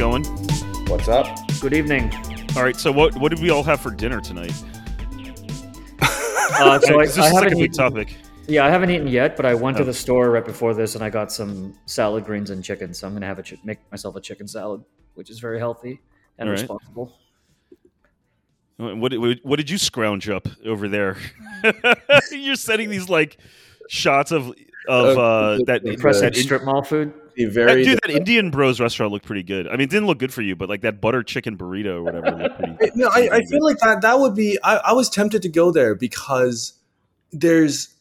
going? What's up? Good evening. All right, so what what did we all have for dinner tonight? Uh, so I, this I is like a haven't big eaten, topic. yeah, I haven't eaten yet, but I went Oh. to the store right before this and I got some salad greens and chicken. So I'm gonna have a chi- make myself a chicken salad, which is very healthy and All right. responsible. What, what what did you scrounge up over there? You're setting these like shots of of Uh, uh, the- that, the- that, strip mall food. The that- very dude. That Indian Bros restaurant looked pretty good. I mean, it didn't look good for you, but like that butter chicken burrito or whatever pretty. no, I, I feel like that that would be. I, I was tempted to go there because there's,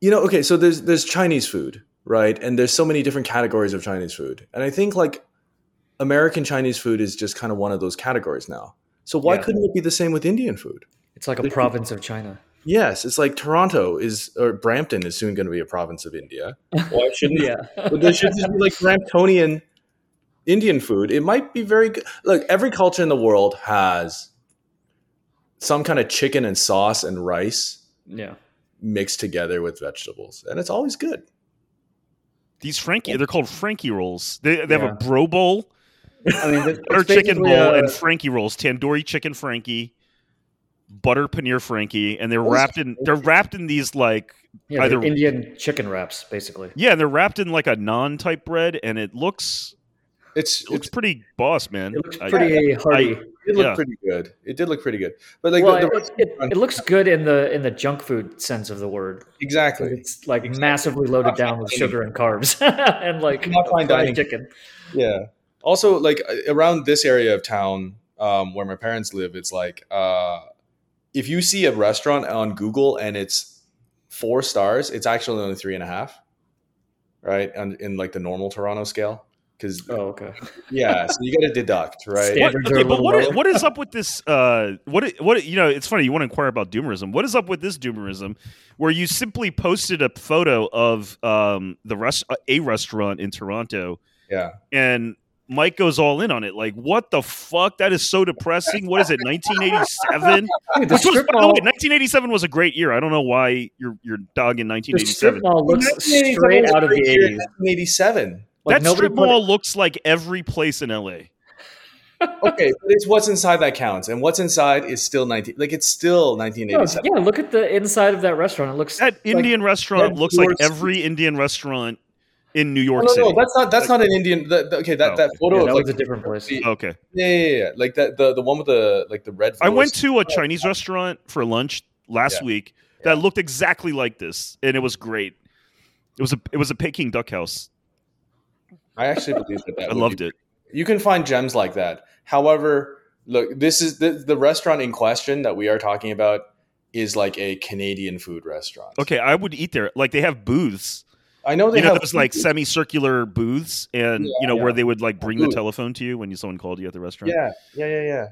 you know, okay, so there's there's Chinese food, right? And there's so many different categories of Chinese food, and I think like American Chinese food is just kind of one of those categories now. So why Yeah. couldn't it be the same with Indian food? It's like a province of China. Yes, it's like Toronto is or Brampton is soon going to be a province of India. Why shouldn't Yeah. But there should just be like Bramptonian Indian food. It might be very good. Look, every culture in the world has some kind of chicken and sauce and rice yeah. mixed together with vegetables, and it's always good. These Frankie, they're called Frankie rolls. They, they have a bro bowl, I mean, it's butter chicken basically, bowl, uh, and Frankie rolls. Tandoori chicken Frankie, butter paneer Frankie, and they're wrapped in they're wrapped in these like yeah, either- Indian chicken wraps, basically. yeah, and they're wrapped in like a naan type bread, and it looks It's it looks it's pretty boss, man. It looks I- pretty hearty. it did look yeah. pretty good. It did look pretty good, but like well, the, the it, it, it looks good in the in the junk food sense of the word. exactly. It's like Exactly. massively loaded Not down with fine sugar and carbs and like Not fine fried dining. chicken. Yeah. Also, like uh, around this area of town um, where my parents live, it's like uh, if you see a restaurant on Google and it's four stars, it's actually only three and a half, right? And in like the normal Toronto scale, because Oh, okay. yeah, so you got to deduct, right? Stand- What, okay, but what is, what is up with this? Uh, what i- what you know? It's funny. You want to inquire about doomerism. What is up with this doomerism, where you simply posted a photo of um, the rest a restaurant in Toronto, Yeah. and Mike goes all in on it. Like, what the fuck? That is so depressing. What is it? 1987. Dude, Which was, by the way, 1987 was a great year. I don't know why you're you're dogging 1987. looks 1987 straight out of the great year in 80s. 1987. Like that strip put it- mall looks like every place in LA. Okay, but it's what's inside that counts, and what's inside is still 19. Like it's still No, 1987. yeah, look at the inside of that restaurant. It looks That like- Indian restaurant looks like every Indian restaurant in New York No, no, City. no, that's not that's not an Indian. The, the- okay, that, Oh. that photo yeah, of that like a different place. the- okay. Yeah, yeah, yeah, yeah. Like that the the one with the like the red. I went to a Chinese restaurant for lunch last Yeah. week that looked exactly like this, and it was great. It was a it was a Peking duck house. I actually believe that. that I loved be- it. You can find gems like that. However, look, this is the the restaurant in question that we are talking about is like a Canadian food restaurant. Okay, I would eat there. Like they have booths. I know they You know have those like semicircular booths, and Yeah, you know yeah. where they would like bring the telephone to you when you, someone called you at the restaurant. yeah, yeah, yeah, yeah,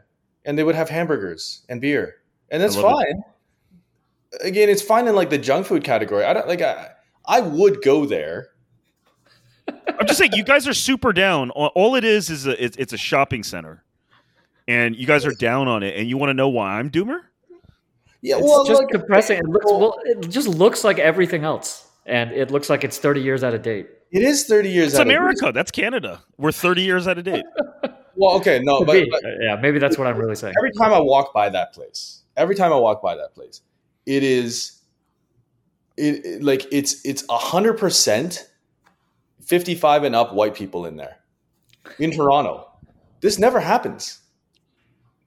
and they would have hamburgers and beer, and that's I love fine. Again, it's fine in like the junk food category. I don't like. I, I would go there. I'm just saying, you guys are super down. All all it is is a, it's, it's a shopping center, and you guys are down on it, and you want to know why I'm doomer? Yeah, It's well, just like, depressing. It looks well. It just looks like everything else, and it looks like it's thirty years out of date. it is thirty years. It's out of date. America. That's Canada. We're 30 years out of date. Well, okay, no, but, but Uh, yeah, maybe that's what I'm really saying. every time I walk by that place, every time I walk by that place, it is, it, it- like it's it's a hundred percent, fifty five and up white people in there, in Toronto. This never happens.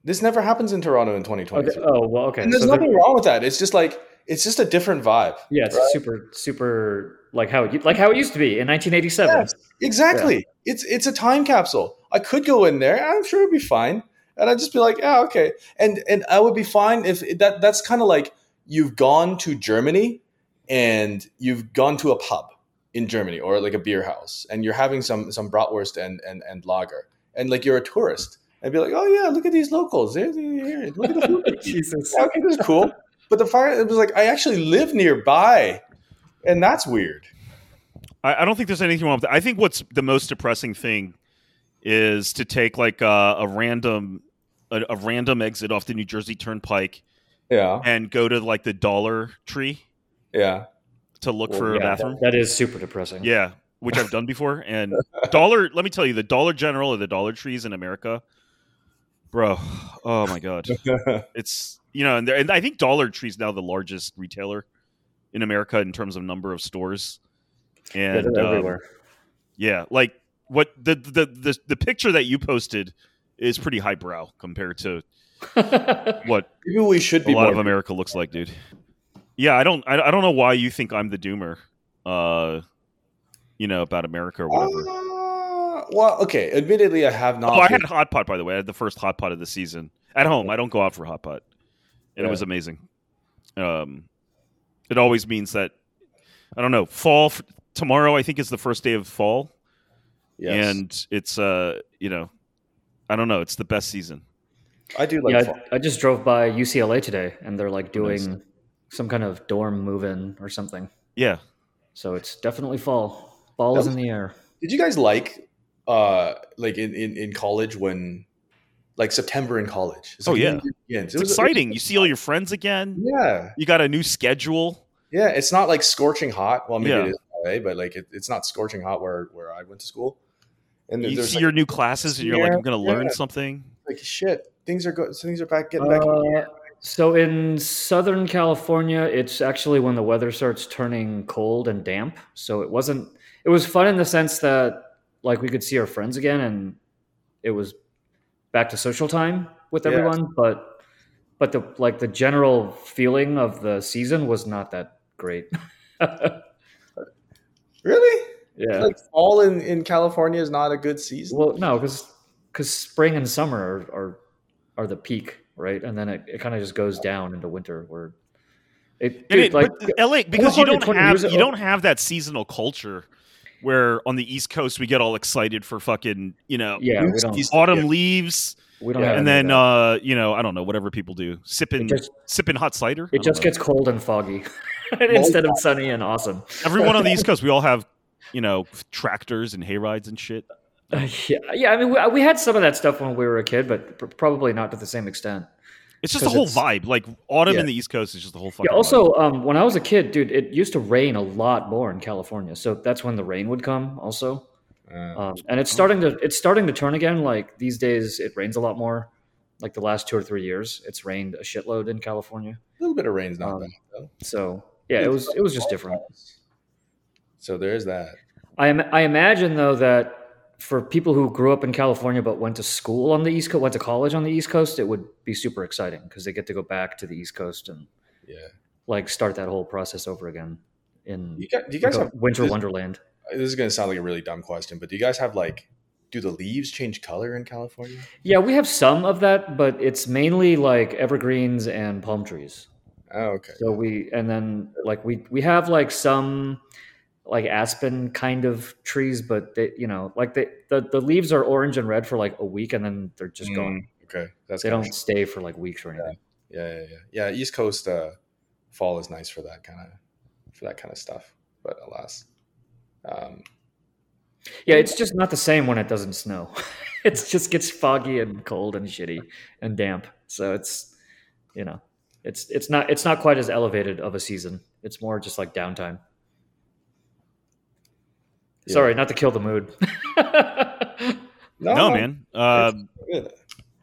This never happens in Toronto in twenty twenty Okay. Oh well, okay. And there's So nothing wrong with that. It's just like it's just a different vibe. yeah, it's right? super, super like how it, like how it used to be in 1987. Yes, exactly. It's it's a time capsule. I could go in there. I'm sure it'd be fine, and I'd just be like, yeah, okay. And and I would be fine if that. That's kind of like you've gone to Germany and you've gone to a pub in Germany or like a beer house, and you're having some some bratwurst and and and lager, and like you're a tourist, and be like, oh yeah, look at these locals. They're, they're here. Look at the food. Jesus. Okay, this is cool. But the fire, it was like I actually live nearby, and that's weird. I, I don't think there's anything wrong with that. I think what's the most depressing thing is to take like a, a random a, a random exit off the New Jersey Turnpike Yeah, and go to like the Dollar Tree yeah. to look Well, for a bathroom. that- that is super depressing. Yeah, which I've done before. And Dollar, let me tell you, the Dollar General or the Dollar Trees in America, bro. Oh my god, it's you know, and, and I think Dollar Tree's now the largest retailer in America in terms of number of stores. Yeah, And they're um, everywhere. yeah, like what the, the the the picture that you posted is pretty highbrow compared to what Maybe we should be a lot of America looks like, dude. Yeah, I don't, I, I don't know why you think I'm the doomer, uh, you know, about America or whatever. Uh, well, okay. Admittedly, I have not. oh, I had hot pot by the way. I had the first hot pot of the season at home. I don't go out for hot pot, and it was amazing. Um, it always means that I don't know. Fall f- tomorrow, I think, is the first day of fall, yes. and it's uh, you know, I don't know. It's the best season. I do like yeah, fall. I, I just drove by UCLA today, and they're like Nice. doing some kind of dorm move-in or something. Yeah, So it's definitely fall. Fall is in the air. Did you guys like, uh, like in, in, in college when, like September in college? It's Oh, like yeah. when year begins. it's It was- exciting. You see all your friends again. Yeah, You got a new schedule. yeah. It's not like scorching hot. Well, maybe Yeah. it is in LA, but like it, it's not scorching hot where where I went to school. And You see like, your new classes, and you're like, I'm going to learn yeah. something. like shit. Things are go- things are back getting back. Uh, so in Southern California, it's actually when the weather starts turning cold and damp. So it wasn't. It was fun in the sense that like we could see our friends again, and it was back to social time with Yeah. everyone. But but the like the general feeling of the season was not that great. really? yeah. Like fall in, in California is not a good season. Well, no, because because spring and summer are, are are the peak, right? And then it, it kind of just goes down into winter where it, And dude, it- like but LA because you don't have you don't have that seasonal culture where on the East Coast we get all excited for fucking you know yeah, These- these- autumn yeah. leaves we don't Yeah, have and then uh you know I don't know whatever people do sipping just sipping hot cider. It just know. gets cold and foggy instead of sunny and awesome. everyone on the East Coast we all have you know tractors and hay rides and shit. Uh, yeah, yeah. I mean, we, we had some of that stuff when we were a kid, but pr- probably not to the same extent. It's just a 'Cause whole vibe. Like autumn Yeah. in the East Coast is just the whole fucking. Yeah. Also, um, when I was a kid, dude, it used to rain a lot more in California, so that's when the rain would come. Also, Uh, um, and it's starting to it's starting to turn again. Like these days, it rains a lot more. Like the last two or three years, it's rained a shitload in California. a little bit of rain's not um, bad though. So yeah, it was it was just different. So there's that. I im- I imagine though that for people who grew up in California but went to school on the East Coast, went to college on the East Coast, it would be super exciting because they get to go back to the East Coast and Yeah. like start that whole process over again in You guys, do you guys have winter this- wonderland. this is going to sound like a really dumb question, but do you guys have like do the leaves change color in California? Yeah, we have some of that, but it's mainly like evergreens and palm trees. Oh, okay. So we and then like we we have like some like aspen kind of trees, but they you know like they the, the leaves are orange and red for like a week and then they're just gone. Mm, okay, that's They don't stay for like weeks or anything. Yeah, yeah, yeah. Yeah, East Coast uh, fall is nice for that kind of for that kind of stuff, but alas, um, Yeah, it's just not the same when it doesn't snow. it just gets foggy and cold and shitty and damp. So it's you know, it's it's not it's not quite as elevated of a season. It's more just like downtime. Yeah. Sorry, not to kill the mood. no, man. Uh, good.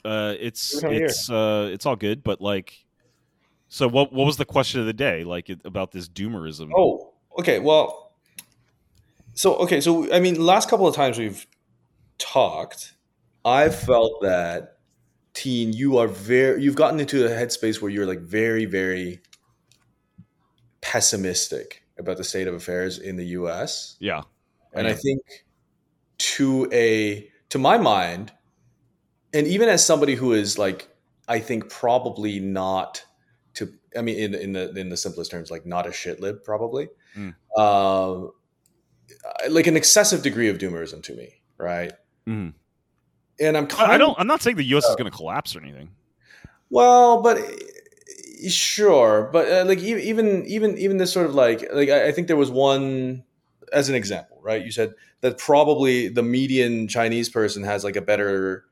uh, it's Every time I hear it's uh, it's all good, but like, so what? What was the question of the day? Like it, about this doomerism? Oh, okay. Well, so okay, so I mean, last couple of times we've talked, I felt that teen, you are very, you've gotten into a headspace where you're like very, very pessimistic about the state of affairs in the U.S. yeah, and I think to a to my mind, and even as somebody who is like, I think probably not to. I mean, in in the in the simplest terms, like not a shit lib, probably. Mm. Um, like an excessive degree of doomerism to me, right? Mhm. And I'm kind I, don't. I'm not saying the U.S. is going to collapse or anything. Well, but uh, sure, but uh, like even even even this sort of like like I I think there was one as an example, right? You said that probably the median Chinese person has like a better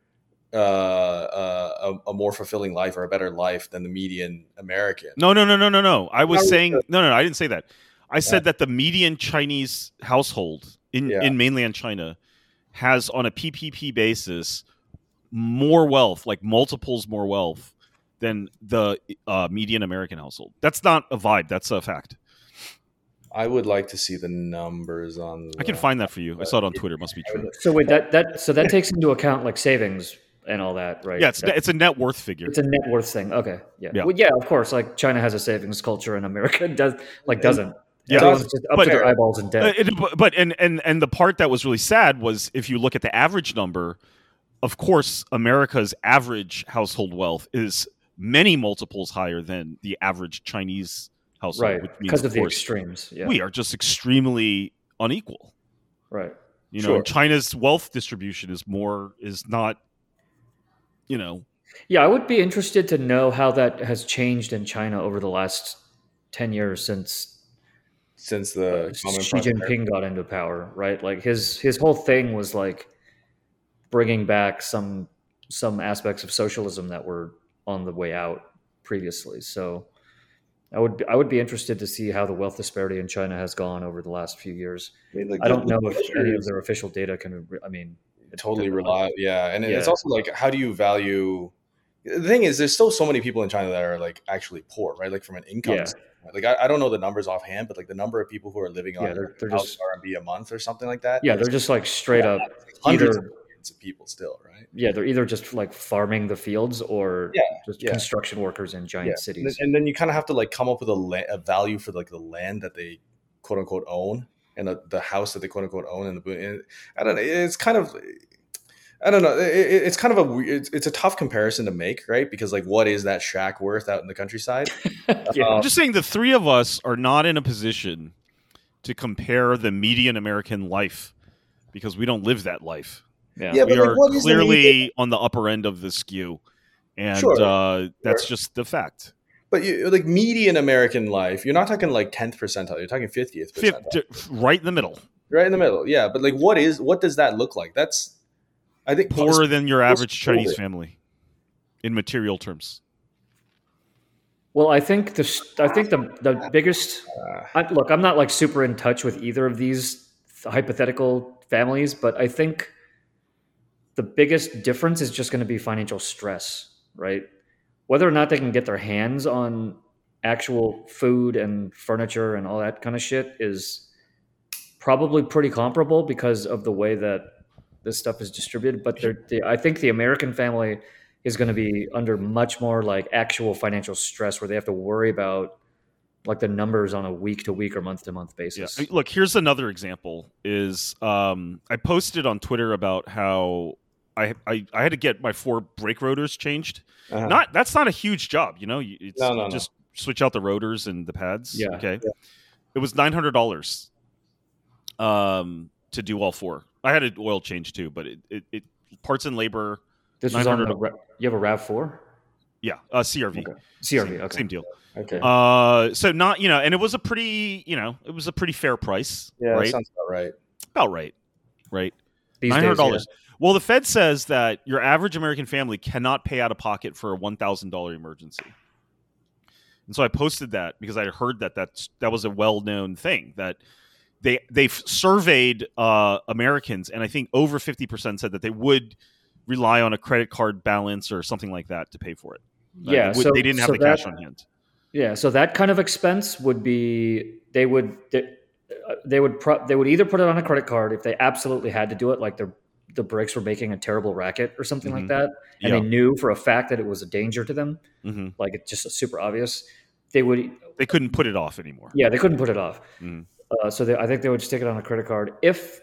uh, uh, a, a more fulfilling life or a better life than the median American. No, no, no, no, no, no. I was Not saying really. no, no, no. I didn't say that. I said that the median Chinese household in Yeah. in mainland China has, on a PPP basis, more wealth, like multiples more wealth than the uh, median American household. That's not a vibe. That's a fact. I would like to see the numbers on. I can find that for you. I saw it on Twitter. It must be true. So wait, that that so that takes into account like savings and all that, right? Yeah, it's That- it's a net worth figure. it's a net worth thing. Okay, yeah, Yeah. Well, yeah. Of course, like China has a savings culture, and America does like doesn't. Yeah. Everyone's just up But- to their eyeballs in Uh, debt. it- but- but and and and the part that was really sad was if you look at the average number, of course, America's average household wealth is many multiples higher than the average Chinese household, right, because of the course, extremes. Yeah, we are just extremely unequal. right. You know, Sure. China's wealth distribution is more is not, you know, Yeah, I would be interested to know how that has changed in China over the last ten years since since the uh, common Xi Jinping got into power. Right, like his his whole thing was like bringing back some some aspects of socialism that were on the way out previously. So. I would be, I would be interested to see how the wealth disparity in China has gone over the last few years. I, mean, like, I don't know if any of their official data can. I mean, totally rely. Yeah, and it's also like, how do you value? The thing is, there's still so many people in China that are like actually poor, right? Like from an income. Yeah. Like I, I don't know the numbers offhand, but like the number of people who are living on Yeah, they're- they're just- RMB a month or something like that. Yeah, they're just like straight up. hundreds either- millions of people still, right? Yeah, they're either just like farming the fields or Yeah, just yeah. construction workers in giant Yeah. Cities. and then you kind of have to like come up with a, la- a value for like the land that they quote unquote own and the, the house that they quote unquote own and the and I don't know. It's kind of I don't know. It, it- it's kind of a it's, it's a tough comparison to make, right? Because like, what is that shack worth out in the countryside? yeah, Uh, I'm just saying the three of us are not in a position to compare the median American life because we don't live that life. Yeah, Yeah, we but, like, are what is the clearly on the upper end of the skew, and Sure, uh, that's just the fact. But you, like median American life, you're not talking like tenth percentile. You're talking fiftieth percentile, d- right in the middle, right in the middle. Yeah, but like, what is what does that look like? That's I think poorer than your average post-COVID. Chinese family in material terms. Well, I think the s- I think the the biggest Uh, I, look. I'm not like super in touch with either of these hypothetical families, but I think the biggest difference is just going to be financial stress, right? Whether or not they can get their hands on actual food and furniture and all that kind of shit is probably pretty comparable because of the way that this stuff is distributed. But the, I think the American family is going to be under much more like actual financial stress where they have to worry about like the numbers on a week to week or month to month basis. I- Look, here's another example. Is um, I posted on Twitter about how I, I I had to get my four brake rotors changed. uh-huh. Not that's not a huge job, you know. You- It's No, no, you no. just switch out the rotors and the pads. Yeah. Okay. It was nine hundred dollars. Um, to do all four. I had an oil change too, but it, it, it parts and labor. This was on the, 900 you have a Rav four Yeah, uh, CRV. Okay. CRV. Same, okay. same deal. okay. Uh, so not you know, and it was a pretty you know, it was a pretty fair price. yeah, right. sounds about right. About right. Right. These Nine days, hundred yeah. dollars. Well, the Fed says that your average American family cannot pay out of pocket for a one thousand dollar emergency. And so I posted that because I heard that that's that was a well known thing that they they've surveyed uh, Americans and I think over fifty percent said that they would rely on a credit card balance or something like that to pay for it. Yeah, they, would- so they didn't have so the that, cash on hand. Yeah, so that kind of expense would be they would they, they would pro- they would either put it on a credit card if they absolutely had to do it, like the the brakes were making a terrible racket or something Mhm. like that, and Yeah. they knew for a fact that it was a danger to them, hmm like it's just super obvious. They would They couldn't put it off anymore. yeah they couldn't put it off, Mhm. uh, so they, I think they would stick it on a credit card if.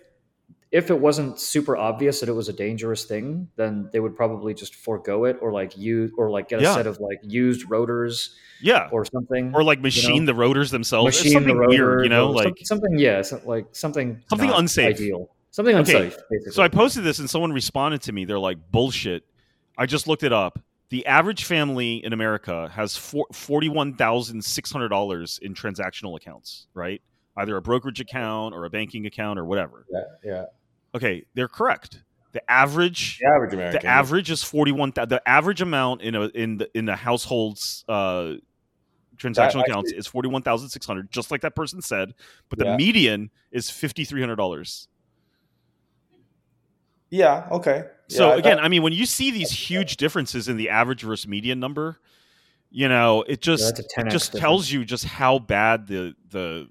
If it wasn't super obvious that it was a dangerous thing, then they would probably just forego it, or like use, or like get a Yeah. set of like used rotors Yeah. or something, Or like machine the rotors themselves. Machine something the rotor, weird, you know, like something, yeah, some, like something, Something unsafe. ideal, something Okay, unsafe. Basically. So I posted this and someone responded to me. They're like, bullshit. I just looked it up. The average family in America has four, $41,600 in transactional accounts, right? Either a brokerage account or a banking account or whatever. Yeah, yeah. Okay, they're correct. The average The average American. the average is 41 the average amount in a in the in the household's uh transactional That accounts is 41,600 just like that person said but the Yeah. median is $5300 Yeah. Okay. so Yeah, again i mean when you see these huge differences in the average versus median number you know it just that's a it just difference. tells you just how bad the the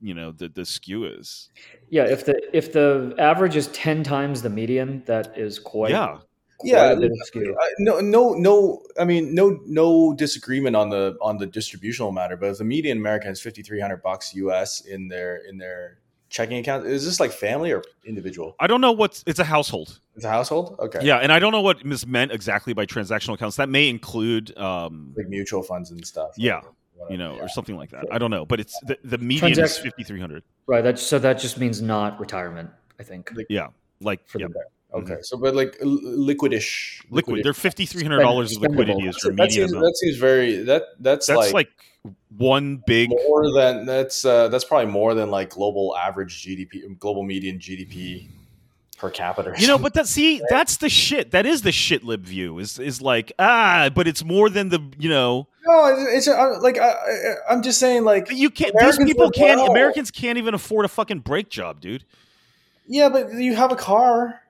you know the the skew is Yeah, if the if the average is ten times the median, that is quite yeah quite Yeah, a skew. No, no, no. I mean, no, no disagreement on the on the distributional matter. But if the median American has fifty three hundred bucks US in their in their checking account, is this like family or individual? i don't know what's it's a household It's a household. Okay. yeah and i don't know what is meant exactly by transactional accounts that may include um Like mutual funds and stuff. Yeah, Whatever, you know, yeah. or something like that. I don't know, but it's the, the median is fifty three hundred. Right. That so that just means not retirement. I think. Yeah, like For yeah, the- Okay, so but like liquidish, liquid. liquidish- They're fifty three hundred dollars of liquidity is your that median seems that seems very that that's, That's like, like, one big. more than that's uh, that's probably more than like global average GDP, global median GDP per capita. You know, but that see, that's the shit. That is the shit lib view. Is is like ah, but it's more than the you know. No, it's, it's uh, like I, I, I'm just saying like You can't. Americans these people can't. well. Americans can't even afford a fucking brake job, dude. yeah, but you have a car.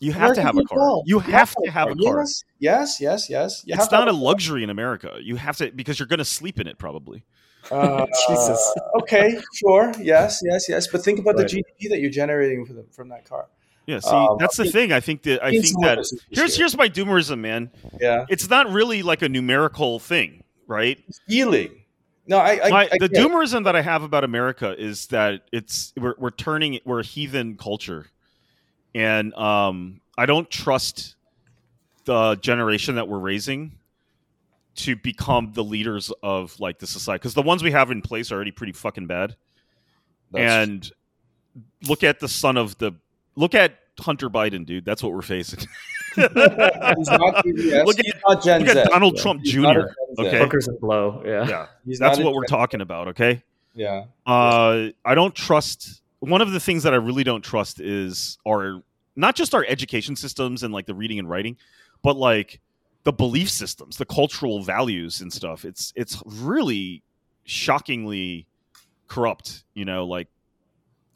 You have to have a car. well. You have to have a car. Yes, yes, yes, yes. You It's have not a have luxury in America. You have to because you're going to sleep in it probably. Uh, Jesus. okay, sure. Yes, yes, yes. But think about Right. the GDP that you're generating from, the, from that car. Yeah, see, Um, that's the thing. I think that I think that here's here's my doomerism, man. yeah It's not really like a numerical thing, right? feeling. No, I, I, my, I the it. doomerism that I have about America is that it's we're we're turning we're a heathen culture, and um, I don't trust the generation that we're raising to become the leaders of like the society because the ones we have in place are already pretty fucking bad. That's- and look at the son of the look at Hunter Biden, dude. That's what we're facing. he's not, yes, Look at- he's not Gen look at Donald Yeah. Trump He's Jr., okay? Hookers and blow. Yeah. yeah, He's that's what we're talking about. Okay. Yeah. Uh, I don't trust. One of the things that I really don't trust is our not just our education systems and like the reading and writing, but like the belief systems, the cultural values and stuff. It's it's really shockingly corrupt. You know, like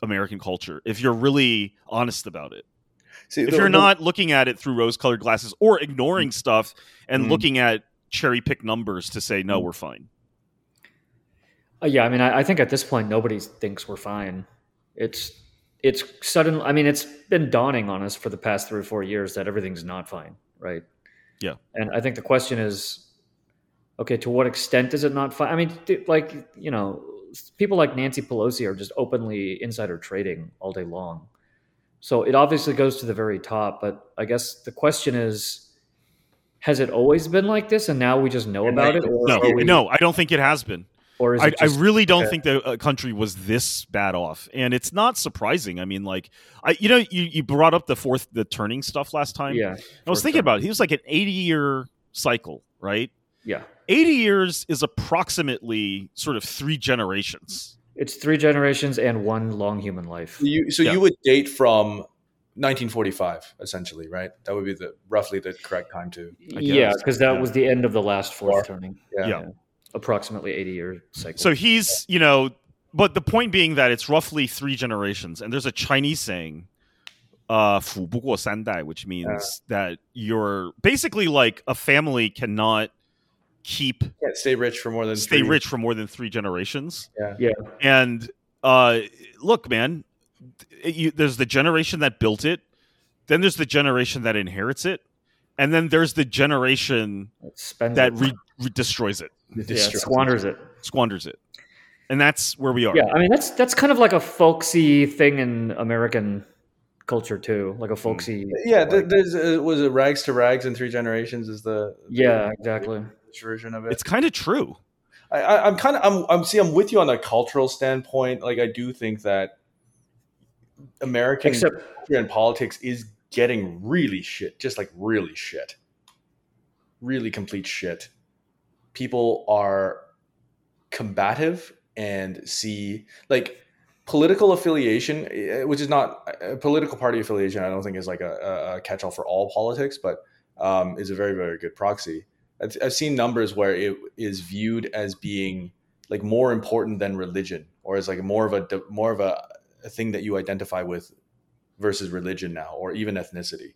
American culture. If you're really honest about it, See, if the- you're the- not looking at it through rose-colored glasses or ignoring stuff and Mhm. looking at cherry pick numbers to say Mm-hmm. no, we're fine. Uh, yeah, I mean, I, I think at this point nobody thinks we're fine. It's it's sudden. I mean, it's been dawning on us for the past three or four years that everything's not fine, right? Yeah. And I think the question is, okay, to what extent is it not fine? I mean, d- like you know, people like Nancy Pelosi are just openly insider trading all day long. So it obviously goes to the very top, but I guess the question is, has it always been like this, and now we just know about it, or No, we- no, I don't think it has been. or is I, it just, I really don't okay. think the uh, country was this bad off, and it's not surprising. I mean, like, I you know, you, you brought up the fourth the turning stuff last time. yeah? I was thinking term. about it. He was like an eighty year cycle, right? Yeah. 80 years is approximately sort of three generations. It's three generations and one long human life. You, so yeah. you would date from 1945 essentially right that would be the roughly the correct time to yeah because that yeah. was the end of the last fourth turning yeah. yeah. approximately 80 year cycle so he's you know but the point being that it's roughly three generations and there's a chinese saying uh which means yeah. that you're basically like a family cannot keep Can't stay rich for more than stay three- rich for more than three generations. Yeah. Yeah. And uh, look, man, it- you, there's the generation that built it, then there's the generation that inherits it, and then there's the generation It that re- re- destroys it, yeah, Destroy- squanders it. squanders it, and that's where we are. Yeah, I mean that's that's kind of like a folksy thing in American culture too, like a folksy. Yeah, like- there's uh, was it rags to rags in three generations is the yeah, exactly. The version of it. It's kind of true. I, I, I'm kind of I'm I'm see I'm with you on a cultural standpoint. Like I do think that American Except culture and politics is getting really shit, just like really shit, really complete shit. People are combative and see like political affiliation, eh, which is not a political party affiliation, I don't think is like a, a catch-all for all politics, but um, is a very very good proxy. I've, I've seen numbers where it is viewed as being like more important than religion, or as like more of a more of a, a thing that you identify with versus religion now, or even ethnicity.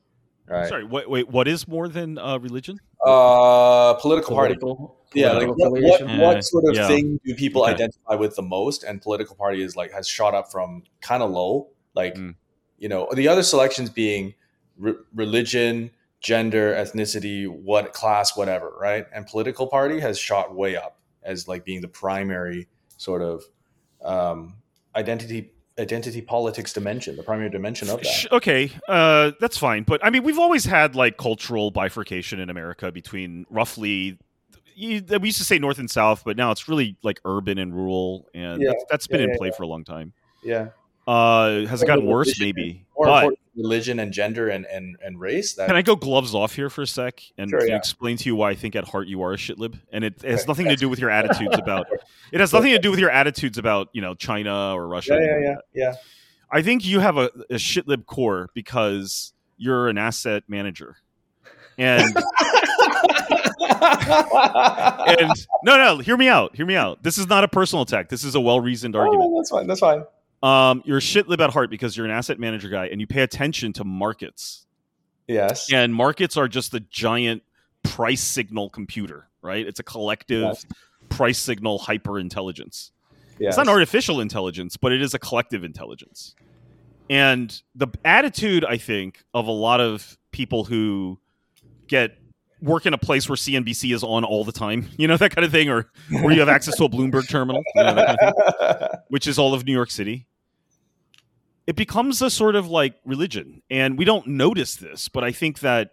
Right. Sorry, wait, wait. What is more than uh, religion? Uh, political, party. Political, Yeah, like what, what, what sort of yeah. thing do people Okay. identify with the most? And political party is like has shot up from kind of low, like Mm. you know the other selections being re- religion, gender, ethnicity, what class, whatever, right? And political party has shot way up as like being the primary sort of um, identity identity politics dimension, the primary dimension of that. Okay, uh, that's fine. But I mean, we've always had like cultural bifurcation in America between roughly. You, we used to say north and south, but now it's really like urban and rural, and Yeah, that's, that's been yeah, in yeah, play for a long time. Yeah, Uh, has it gotten worse? Maybe. But religion and gender and and, and race. That can I go gloves off here for a sec and Sure, yeah. explain to you why I think at heart you are a shitlib? And it, has Okay. nothing to do with your attitudes about. It has nothing to do with your attitudes about you know China or Russia. yeah, yeah, yeah, yeah. I think you have a, a shitlib core because you're an asset manager. And and no, no, hear me out. Hear me out. This is not a personal attack. This is a well reasoned argument. Oh, that's fine. That's fine. Um, you're a shitlib at heart because you're an asset manager guy and you pay attention to markets. Yes. And markets are just a giant price signal computer, right? It's a collective Yes. price signal hyper intelligence. yes. It's not artificial intelligence, but it is a collective intelligence. And the attitude, I think, of a lot of people who get work in a place where CNBC is on all the time, you know, that kind of thing, or where you have access to a Bloomberg terminal, you know, kind of thing, which is all of New York City. It becomes a sort of like religion. And we don't notice this, but I think that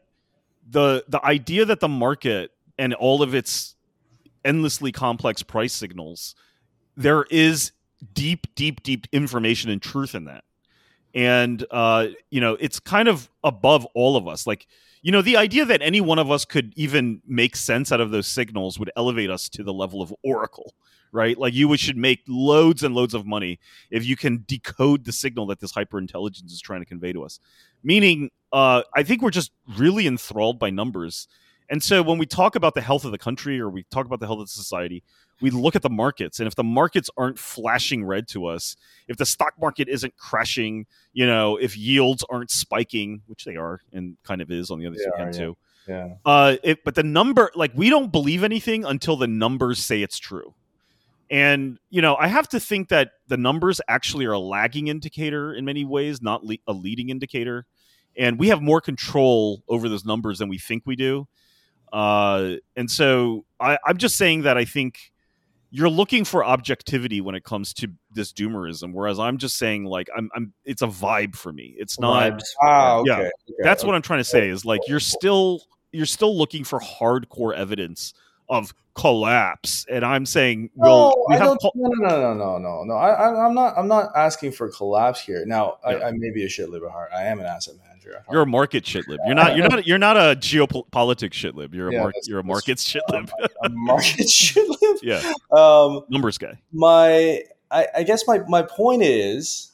the the idea that the market and all of its endlessly complex price signals there is deep, deep, deep information and truth in that. And uh, you know, it's kind of above all of us. Like, you know, the idea that any one of us could even make sense out of those signals would elevate us to the level of oracle, right? Like you should make loads and loads of money if you can decode the signal that this hyper intelligence is trying to convey to us. Meaning, uh, I think we're just really enthralled by numbers. And so when we talk about the health of the country or we talk about the health of society, we look at the markets and if the markets aren't flashing red to us if the stock market isn't crashing you know if yields aren't spiking which they are and kind of is on the other They are, too yeah. uh it, but the number like we don't believe anything until the numbers say it's true. And you know i have to think that the numbers actually are a lagging indicator in many ways not le- a leading indicator. And we have more control over those numbers than we think we do. Uh and so I, i'm just saying that i think you're looking for objectivity when it comes to this doomerism whereas i'm just saying like i'm, I'm it's a vibe for me it's not Vibes. Ah, okay. Yeah. okay. that's what i'm trying to say is like you're still you're still looking for hardcore evidence of collapse and i'm saying well no, we have don't. col- no, no, no, no, no, no. I, I, I'm not. I'm not asking for collapse here. Now, Yeah. I, I may be a shit lib at heart. I am an asset manager. Heart. you're a market shitlib you're not you're not you're not a geopolitics shitlib you're a Yeah, mar- you're a markets shitlib a market shit lib. yeah. Um, numbers guy. my I, I guess my, my point is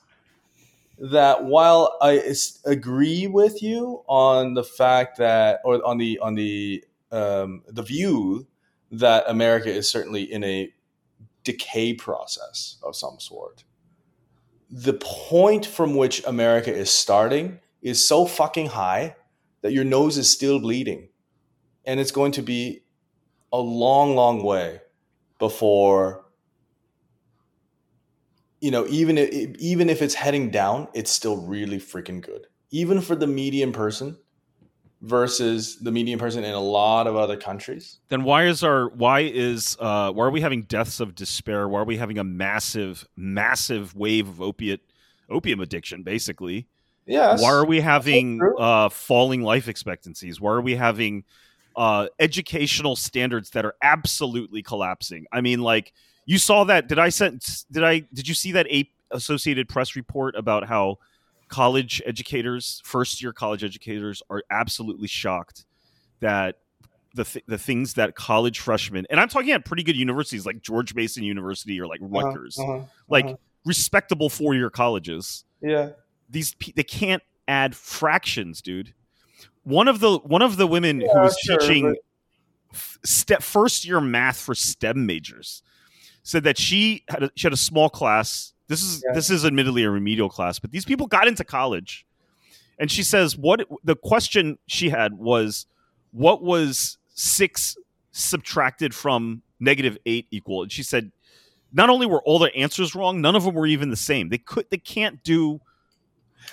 that while I agree with you on the fact that or on the on the um, the view that America is certainly in a decay process of some sort, the point from which America is starting is so fucking high that your nose is still bleeding, and it's going to be a long, long way before you know, even if, even if it's heading down, it's still really freaking good. Even for the median person versus the median person in a lot of other countries. then why is our why is uh why are we having deaths of despair why are we having a massive massive wave of opiate opium addiction basically Yes. why are we having uh falling life expectancies why are we having uh educational standards that are absolutely collapsing i mean like you saw that did i send did i did you see that a associated press report about how college educators first year college educators are absolutely shocked that the th- the things that college freshmen and I'm talking at pretty good universities like George Mason University or like Uh-huh, Rutgers uh-huh, like uh-huh. respectable four year colleges. Yeah. These they can't add fractions, dude. One of the one of the women who was sure, teaching but- step first year math for STEM majors said that she had a, she had a small class. This is Yeah. this is admittedly a remedial class, but these people got into college, and she says what the question she had was what was six subtracted from negative eight equal, and she said not only were all the answers wrong, none of them were even the same. They could they can't do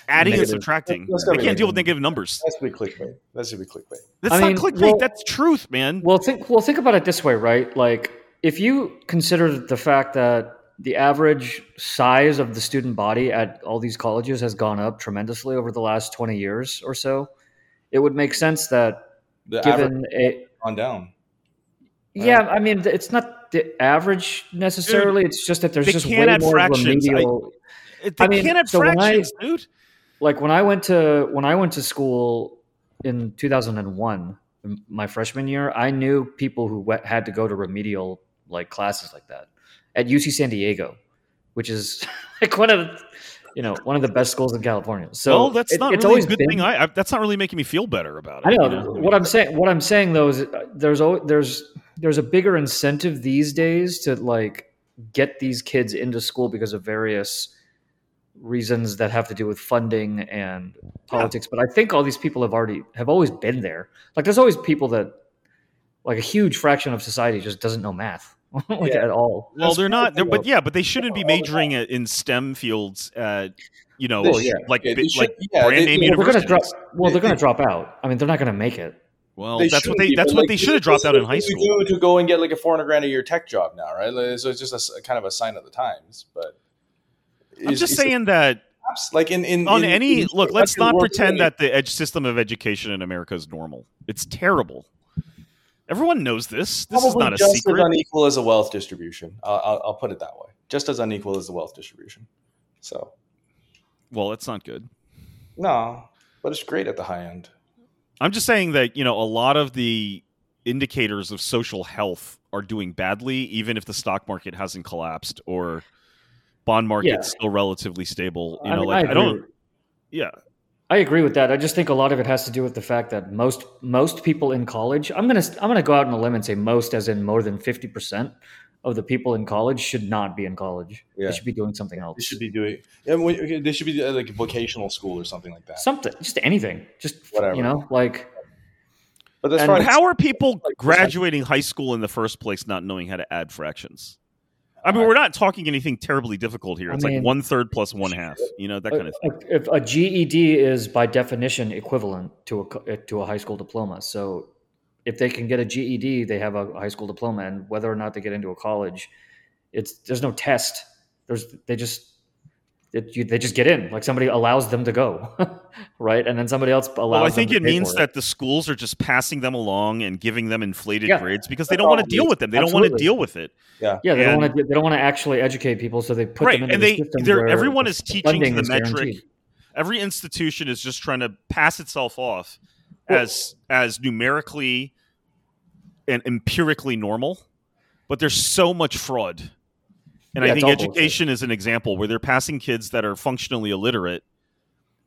adding and subtracting. That's They gotta can't deal with negative. negative numbers. That's be clickbait. That should be clickbait. That's I not mean, clickbait. well- that's truth, man. Well, think well think about it this way, right? Like if you consider the fact that the average size of the student body at all these colleges has gone up tremendously over the last 20 years or so, it would make sense that The average given a on down. yeah, I mean it's not the average necessarily, it's just that there's just can't way more fractions. Remedial It- they I mean, can't add so when I- fractions, dude. Like when I went to when I went to school in 2001, my freshman year, I knew people who went, had to go to remedial like classes like that at UC San Diego, which is like one of the, you know one of the best schools in California. So well, that's it- not it's really always a good been, thing. I, I that's not really making me feel better about it. I know, you know? what I'm saying. What I'm saying though is uh, there's there's there's a bigger incentive these days to like get these kids into school because of various reasons that have to do with funding and politics. But I think all these people have already have always been there. Like there's always people that like a huge fraction of society just doesn't know math like Yeah. at all. Well, That's they're not. I They're, but yeah, but they shouldn't be majoring at- in STEM fields. At, you know, They Well, yeah. like Yeah, bi- they should- like yeah, brand they- name yeah, Well, they're gonna universities. drop. Well, they're gonna drop out. I mean, they're not gonna make it. Well, They that's what they that's but, what like, they should have dropped out in high school. You do to go and get like a four hundred grand a year tech job now, right? Like, So it's just a s- kind of a sign of the times. But I'm just it's saying that like in in on in- any in look, let's not pretend that the edge system of education in America is normal. It's terrible. Everyone knows this. This is not a just secret. as unequal as a wealth distribution. I'll, I'll, I'll put it that way. Just as unequal as the wealth distribution. So well, it's not good. no, but it's great at the high end. I'm just saying that you know a lot of the indicators of social health are doing badly, even if the stock market hasn't collapsed or bond market's still relatively stable. You I know, mean, like I, agree don't. Yeah, I agree with that. I just think a lot of it has to do with the fact that most most people in college. I'm gonna I'm gonna go out on a limb and say most, as in more than fifty percent of the people in college should not be in college. Yeah. They should be doing something else. They should be doing. Yeah, we- they should be uh, like vocational school or something like that. something, just anything, just Whatever. you know, like But that's and probably how are people graduating high school in the first place not knowing how to add fractions? I mean, we're not talking anything terribly difficult here. I It's mean- like one third plus one half. You know that kind of thing. a, if a GED is by definition equivalent to a to a high school diploma. So if they can get a GED, they have a high school diploma, and whether or not they get into a college, it's there's no test. There's they just it, you, they just get in. Like somebody allows them to go, right? And then somebody else allows. Well, I them think to it means for that the schools are just passing them along and giving them inflated Yeah. grades because they don't want to deal with them. They don't want to deal with it. yeah. Yeah, they and- don't want to. They don't want to actually educate people, so they put right, them into and the they system they're where everyone is teaching to the metric. guaranteed. Every institution is just trying to pass itself off Well- as as numerically and empirically normal, but there's so much fraud. And Yeah, I think all bullshit. education is an example where they're passing kids that are functionally illiterate,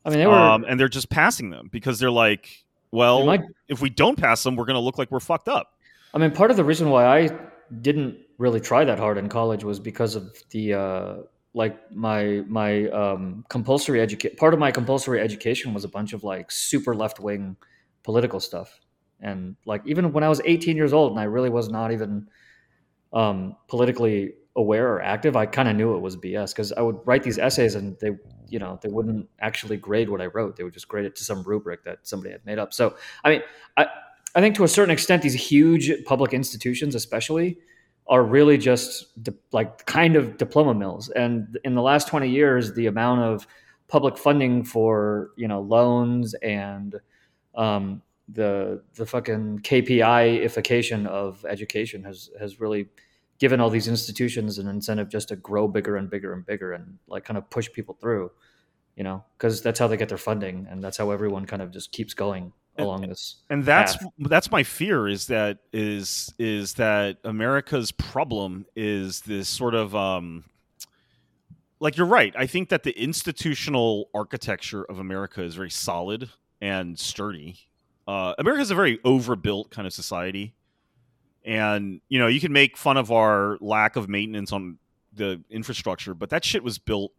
I mean, they were. um, and they're just passing them because they're like, well, if we don't pass them, we're going to look like we're fucked up. I mean, part of the reason why I didn't really try that hard in college was because of the uh, like my my um, compulsory education. Part of my compulsory education was a bunch of like super left wing political stuff, and like even when I was 18 years old and I really was not even um, politically aware or active, I kind of knew it was BS because I would write these essays and they you know they wouldn't actually grade what I wrote. They would just grade it to some rubric that somebody had made up. So I mean, I I think to a certain extent, these huge public institutions, especially, are really just di- like kind of diploma mills. And in the last twenty years, the amount of public funding for you know loans and um, the the fucking KPI-ification of education has has really given all these institutions an incentive just to grow bigger and bigger and bigger and like kind of push people through, you know, because that's how they get their funding and that's how everyone kind of just keeps going along this. and that's path. that's my fear is that is is that America's problem is this sort of um like you're right. I think that the institutional architecture of America is very solid and sturdy. Uh, America is a very overbuilt kind of society, and you know you can make fun of our lack of maintenance on the infrastructure, but that shit was built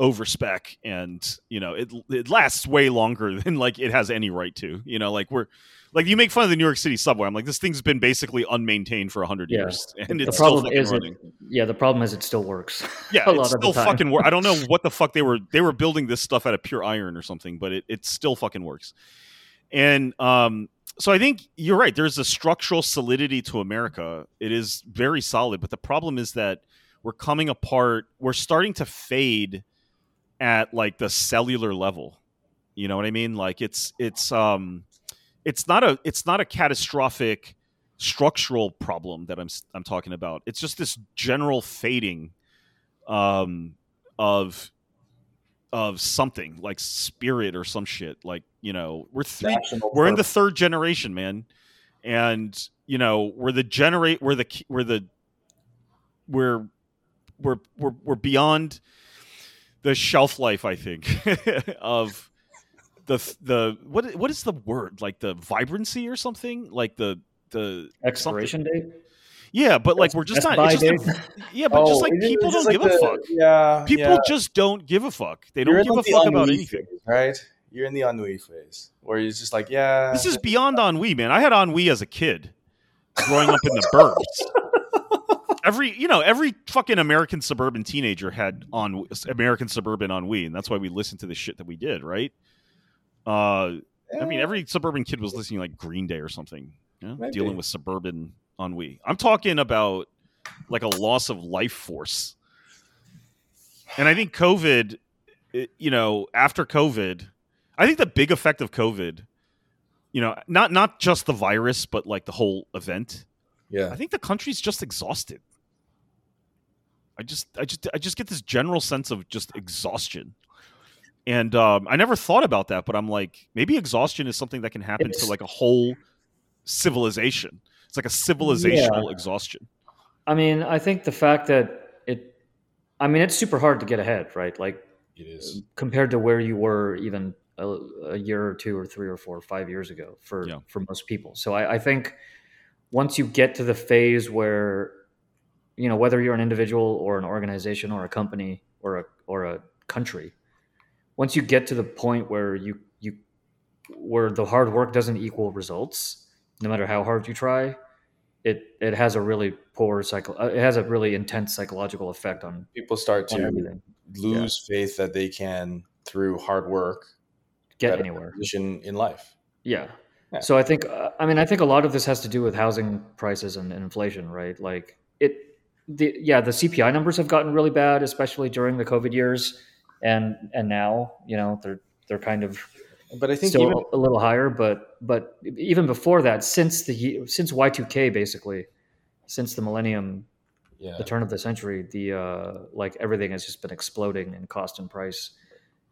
over spec, and you know it it lasts way longer than like it has any right to. You know, like we're like you make fun of the New York City subway. I'm like, this thing's been basically unmaintained for hundred Yeah. years, and the it's still problem is, it, yeah, the problem is it still works. Yeah, a lot of the still fucking work. I don't know what the fuck they were. They were building this stuff out of pure iron or something, but it, it still fucking works. And um, so I think you're right. There's a structural solidity to America. It is very solid, but the problem is that we're coming apart. We're starting to fade at like the cellular level. You know what I mean? Like it's it's um it's not a it's not a catastrophic structural problem that I'm I'm talking about. It's just this general fading um of of something like spirit or some shit. Like, you know, we're three National we're in the third generation, man. And you know, we're the generate we're the we're the we're we're we're we're beyond the shelf life, I think, of the the what what is the word? Like the vibrancy or something? Like the the Expiration date. Yeah, but like we're just Best not just yeah, but just Oh, like people just don't like give a fuck. Yeah, People yeah. just don't give a fuck. They don't in, give a fuck about anything. phase, right? You're in the ennui phase where you're just like, yeah. This is beyond ennui, man. I had ennui as a kid, growing up in the burbs. Every you know, every fucking American suburban teenager had on American suburban ennui, and that's why we listened to the shit that we did, right? Uh, I mean, every suburban kid was listening to, like Green Day or something, you know, dealing with suburban ennui. I'm talking about like a loss of life force, and I think COVID, it- you know, after COVID, I think the big effect of COVID, you know, not not just the virus, but like the whole event. yeah. I think the country's just exhausted. I just, I just, I just get this general sense of just exhaustion, and um, I never thought about that, but I'm like, maybe exhaustion is something that can happen to like a whole civilization. It's like a civilizational exhaustion. I mean, I think the fact that it, I mean, it's super hard to get ahead, right? Like It is. compared to where you were even a, a year or two or three or four or five years ago for Yeah. for most people. So I, I think once you get to the phase where you know whether you're an individual or an organization or a company or a or a country, once you get to the point where you you where the hard work doesn't equal results, no matter how hard you try, it it has a really poor cycle. uh, It has a really intense psychological effect on, People start to everything. lose faith that they can, through hard work, Get anywhere. position in life. Yeah. Yeah. So I think, uh, I mean, I think a lot of this has to do with housing prices and, and inflation, right? Like it, the yeah, the CPI numbers have gotten really bad, especially during the COVID years, and and now you know they're they're kind of But I think still even a little higher, but but even before that, since the since Y two K basically, since the millennium, yeah, the turn of the century, the uh, like everything has just been exploding in cost and price,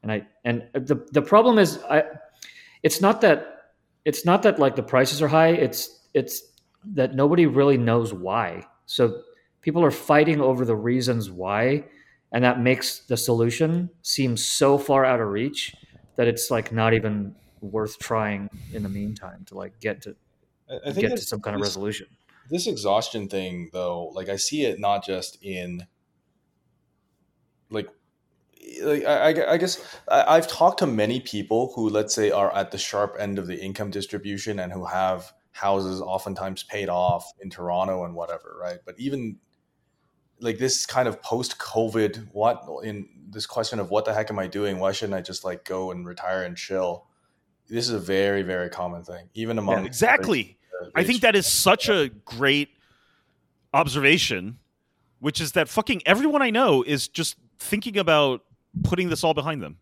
and I and the the problem is I, it's not that it's not that like the prices are high. It's it's that nobody really knows why. So people are fighting over the reasons why, and that makes the solution seem so far out of reach that it's like not even worth trying in the meantime to like get to I, I think get to some kind of resolution. this exhaustion thing though like i see it not just in like like i, I- I guess I, i've talked to many people who let's say are at the sharp end of the income distribution and who have houses oftentimes paid off in toronto and whatever right but even like this kind of post covid what in this question of what the heck am i doing why shouldn't i just like go and retire and chill this is a very very common thing even among Exactly. I think that is such a great observation, which is that fucking everyone I know is just thinking about putting this all behind them.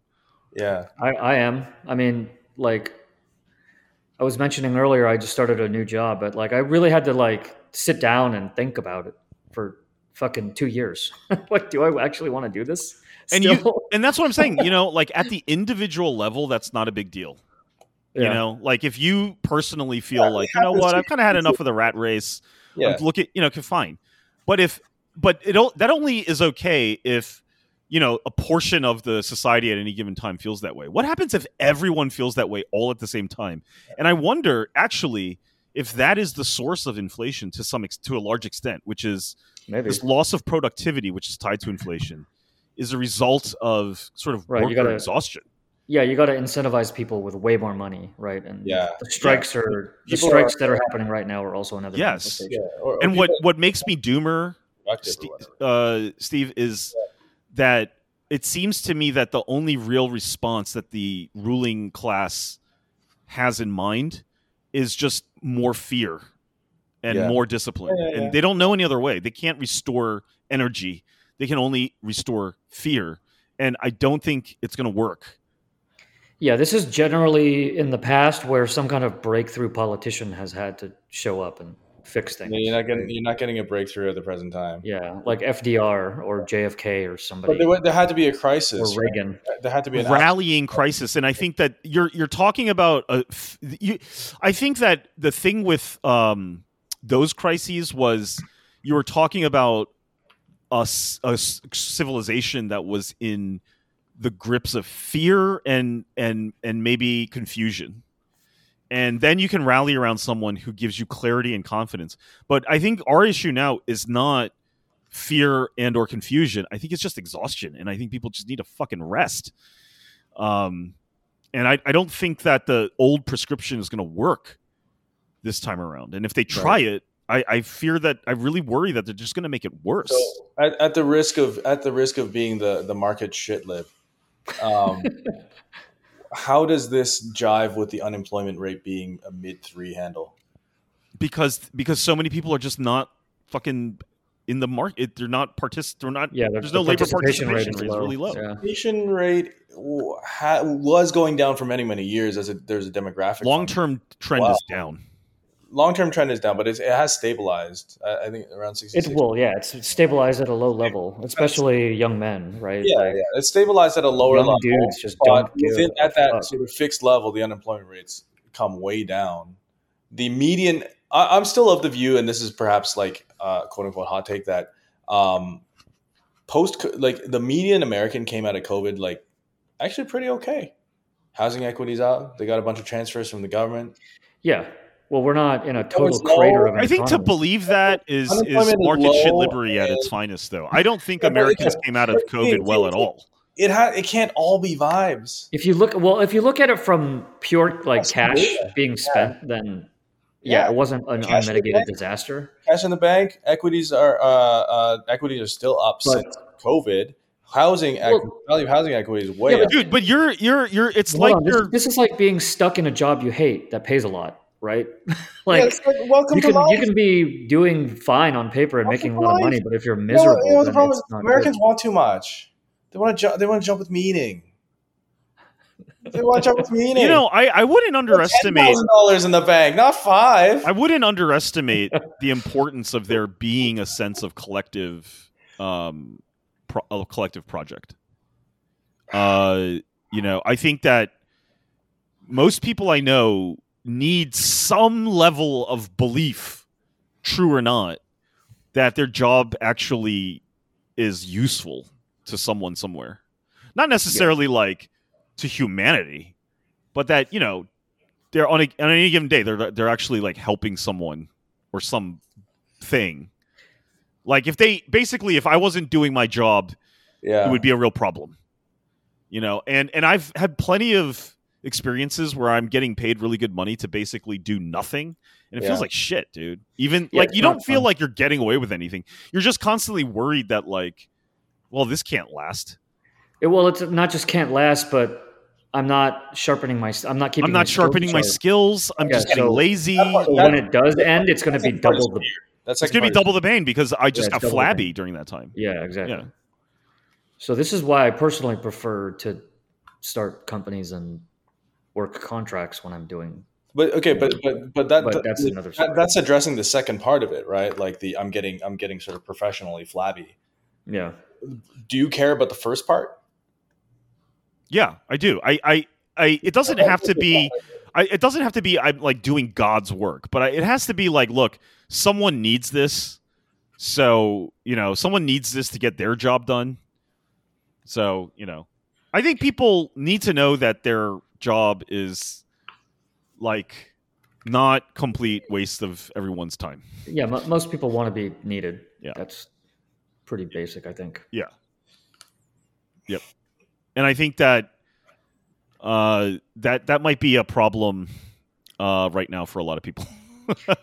yeah I, I am. I mean, like I was mentioning earlier, I just started a new job, but like I really had to like sit down and think about it for fucking two years. like, do I actually want to do this? And you- And that's what I'm saying. You know, like at the individual level, that's not a big deal. You know, like if you personally feel Yeah, like, you know what, I've kind of had enough of the rat race. yeah I'm look at, you know, okay, fine. But if, but it o- that only is okay if you know a portion of the society at any given time feels that way. What happens if everyone feels that way all at the same time? And I wonder actually if that is the source of inflation to some ex- to a large extent, which is Maybe. this loss of productivity, which is tied to inflation, is a result of sort of Right, you worker gotta- exhaustion. Yeah, you got to incentivize people with way more money, right? And Yeah. the strikes are the People strikes are- that are happening right now are also another. Yes. Yeah, or, or And what what makes me doomer are productive or Ste- whatever. uh, Steve, is that it seems to me that the only real response that the ruling class has in mind is just more fear and Yeah. more discipline. Yeah, yeah, yeah. And they don't know any other way. They can't restore energy, they can only restore fear. And I don't think it's going to work. Yeah, this is generally in the past where some kind of breakthrough politician has had to show up and fix things. I you're not getting you're not getting a breakthrough at the present time. Yeah, like FDR or JFK or somebody But there, there had to be a crisis. or right? Reagan. There had to be an rallying crisis and i think that you're you're talking about a f- you, i think that the thing with um those crises was you were talking about a, a civilization that was in the grips of fear and and and maybe confusion. And then you can rally around someone who gives you clarity and confidence. But i think our issue now is not fear and or confusion. I think it's just exhaustion and i think people just need to fucking rest. Um and i, I don't think that the old prescription is going to work this time around and if they try it I, I fear that i really worry that they're just going to make it worse So at, at the risk of at the risk of being the the market shit lib, um, how does this jive with the unemployment rate being a mid three handle? because because so many people are just not fucking in the market they're not partic- they're not Yeah, there's the no labor participation participation rate rate is is really low Yeah. Participation rate ha- was going down for many many years as a, there's a demographic. long term trend Wow. is down long term trend is down, but it's, it has stabilized. I, I think around sixty. It will, yeah. It's stabilized at a low level, especially young men, right? Yeah, Like, yeah, it's stabilized at a lower level. dudes just but don't within, at that fuck. sort of fixed level, the unemployment rates come way down. The median, I, I'm still of the view, and this is perhaps like uh, quote unquote hot take that um, post like the median American came out of COVID like actually pretty okay. Housing equities out. They got a bunch of transfers from the government. Yeah. Well, we're not in a total low. crater of an I think to believe that is is Unemployment is market shit low at its finest, though. I don't think Americans came out of COVID well at all. It ha- it can't all be vibes. If you look, well, if you look at it from pure like That's cash good. being spent, then yeah, Yeah. it wasn't an Cash unmitigated disaster. cash in the bank. Equities are uh, uh, equities are still up But- since COVID. Housing Well- equi- value housing equity is way Yeah, but up. Dude, but you're you're you're it's Hold like on, this, you're this is like being stuck in a job you hate that pays a lot, right? Like it's like, welcome you to can life. you can be doing fine on paper and Welcome making a to lot of money, but if you're You know miserable, what- you know the problem is? Americans good. want too much. They want to. Ju- they want to jump with meaning. They want to jump with meaning. you know, I, I wouldn't underestimate dollars in the bank, not five. I wouldn't underestimate the importance of there being a sense of collective um pro- a collective project. Uh you know, I think that most people I know need some level of belief, true or not, that their job actually is useful to someone somewhere. Not necessarily like to humanity, but that, you know, they're on, a, on any given day they're they're actually like helping someone or some thing. Like if they basically if I wasn't doing my job, yeah, it would be a real problem. You know, and and I've had plenty of experiences where I'm getting paid really good money to basically do nothing, and it Yeah. feels like shit, dude. Even Yeah, like you don't feel fun. like you're getting away with anything. You're just constantly worried that like, well, this can't last. It- well, it's not just can't last, but I'm not sharpening my. I'm not keeping. I'm my not skills sharpening my skills. I'm Yeah, just getting so- lazy. That when it does end, it's going to be Second part is double the. That's It's gonna be double the pain because I just got flabby during that time. Yeah, exactly. Yeah. So this is why I personally prefer to start companies and work contracts when I'm doing. But okay, but but but that, But that's another that- that's addressing the second part of it, right? Like the I'm getting I'm getting sort of professionally flabby. Yeah. Do you care about the first part? Yeah, I do. I, I, I it doesn't have to be. I, it doesn't have to be. I'm like doing God's work, but I, it has to be like, look, someone needs this, so you know, someone needs this to get their job done. So you know, I think people need to know that their job is like not complete waste of everyone's time. Yeah, mo most people want to be needed. Yeah. that's pretty basic, I think. Yeah. Yep. And I think that uh, that that might be a problem uh, right now for a lot of people.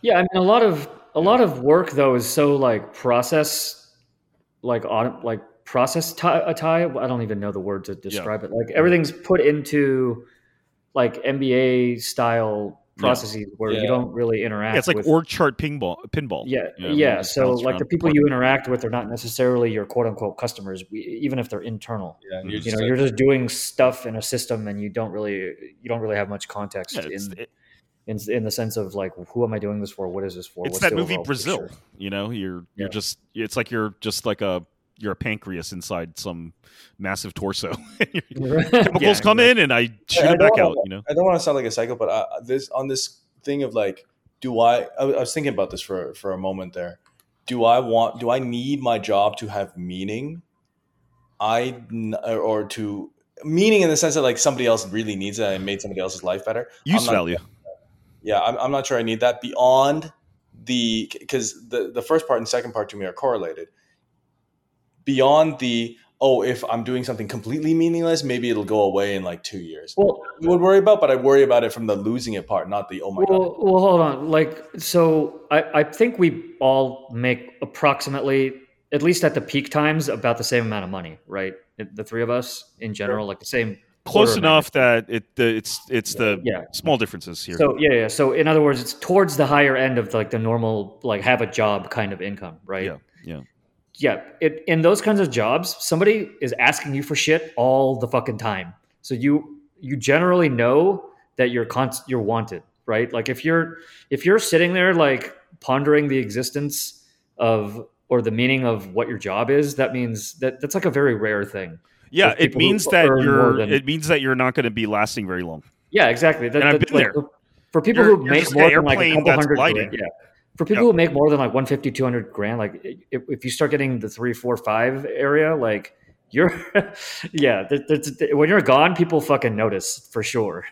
Yeah, I mean, a lot of a lot of work though is so like process, like on like process tie. A tie. I don't even know the word to describe it. Like everything's put into like MBA style processes where Yeah. you don't really interact. Yeah, it's like with, org chart pinball. Pinball. Yeah, You yeah. So like the people you interact with are not necessarily your quote unquote customers, even if they're internal. Yeah, You you're You just know, like- you're just doing stuff in a system, and you don't really you don't really have much context Yeah, in, it- in in the sense of like who am I doing this for? What is this for? it's What's that the movie Brazil. picture? You know, you're you're just it's like you're just like a you're a pancreas inside some massive torso. Chemicals Yeah, come in and I shoot I it back don't out. wanna- You know. I don't want to sound like a psycho, but I, this on this thing of like, do I? I was thinking about this for for a moment there. Do I want? Do I need my job to have meaning? I or to meaning in the sense that like somebody else really needs it and made somebody else's life better. Use not- value. Yeah, I'm, I'm not sure I need that beyond the because the the first part and second part to me are correlated. Beyond the oh, if I'm doing something completely meaningless, maybe it'll go away in like two years. Well, I would worry about, but I worry about it from the losing it part, not the oh my god. well, well, hold on. Like, so I, I think we all make approximately, at least at the peak times, about the same amount of money, right? The three of us in general, like the same. Close enough that it the, it's it's the Yeah. small differences here. So yeah, yeah. So in other words, it's towards the higher end of like the normal, like have a job kind of income, right? yeah, yeah. Yeah, it, in those kinds of jobs, somebody is asking you for shit all the fucking time. So you you generally know that you're con- you're wanted, right? Like if you're if you're sitting there like pondering the existence of or the meaning of what your job is, that means that that's like a very rare thing. Yeah, it means that you're than- it means that you're not going to be lasting very long. Yeah, exactly. That, And I've been like, there. For, people You're- who make more than like a couple hundred grand, yeah. For people who make more than like 150, 200 grand, like if, if you start getting the three, four, five area, like you're, yeah, there, there's, when you're gone, people fucking notice for sure.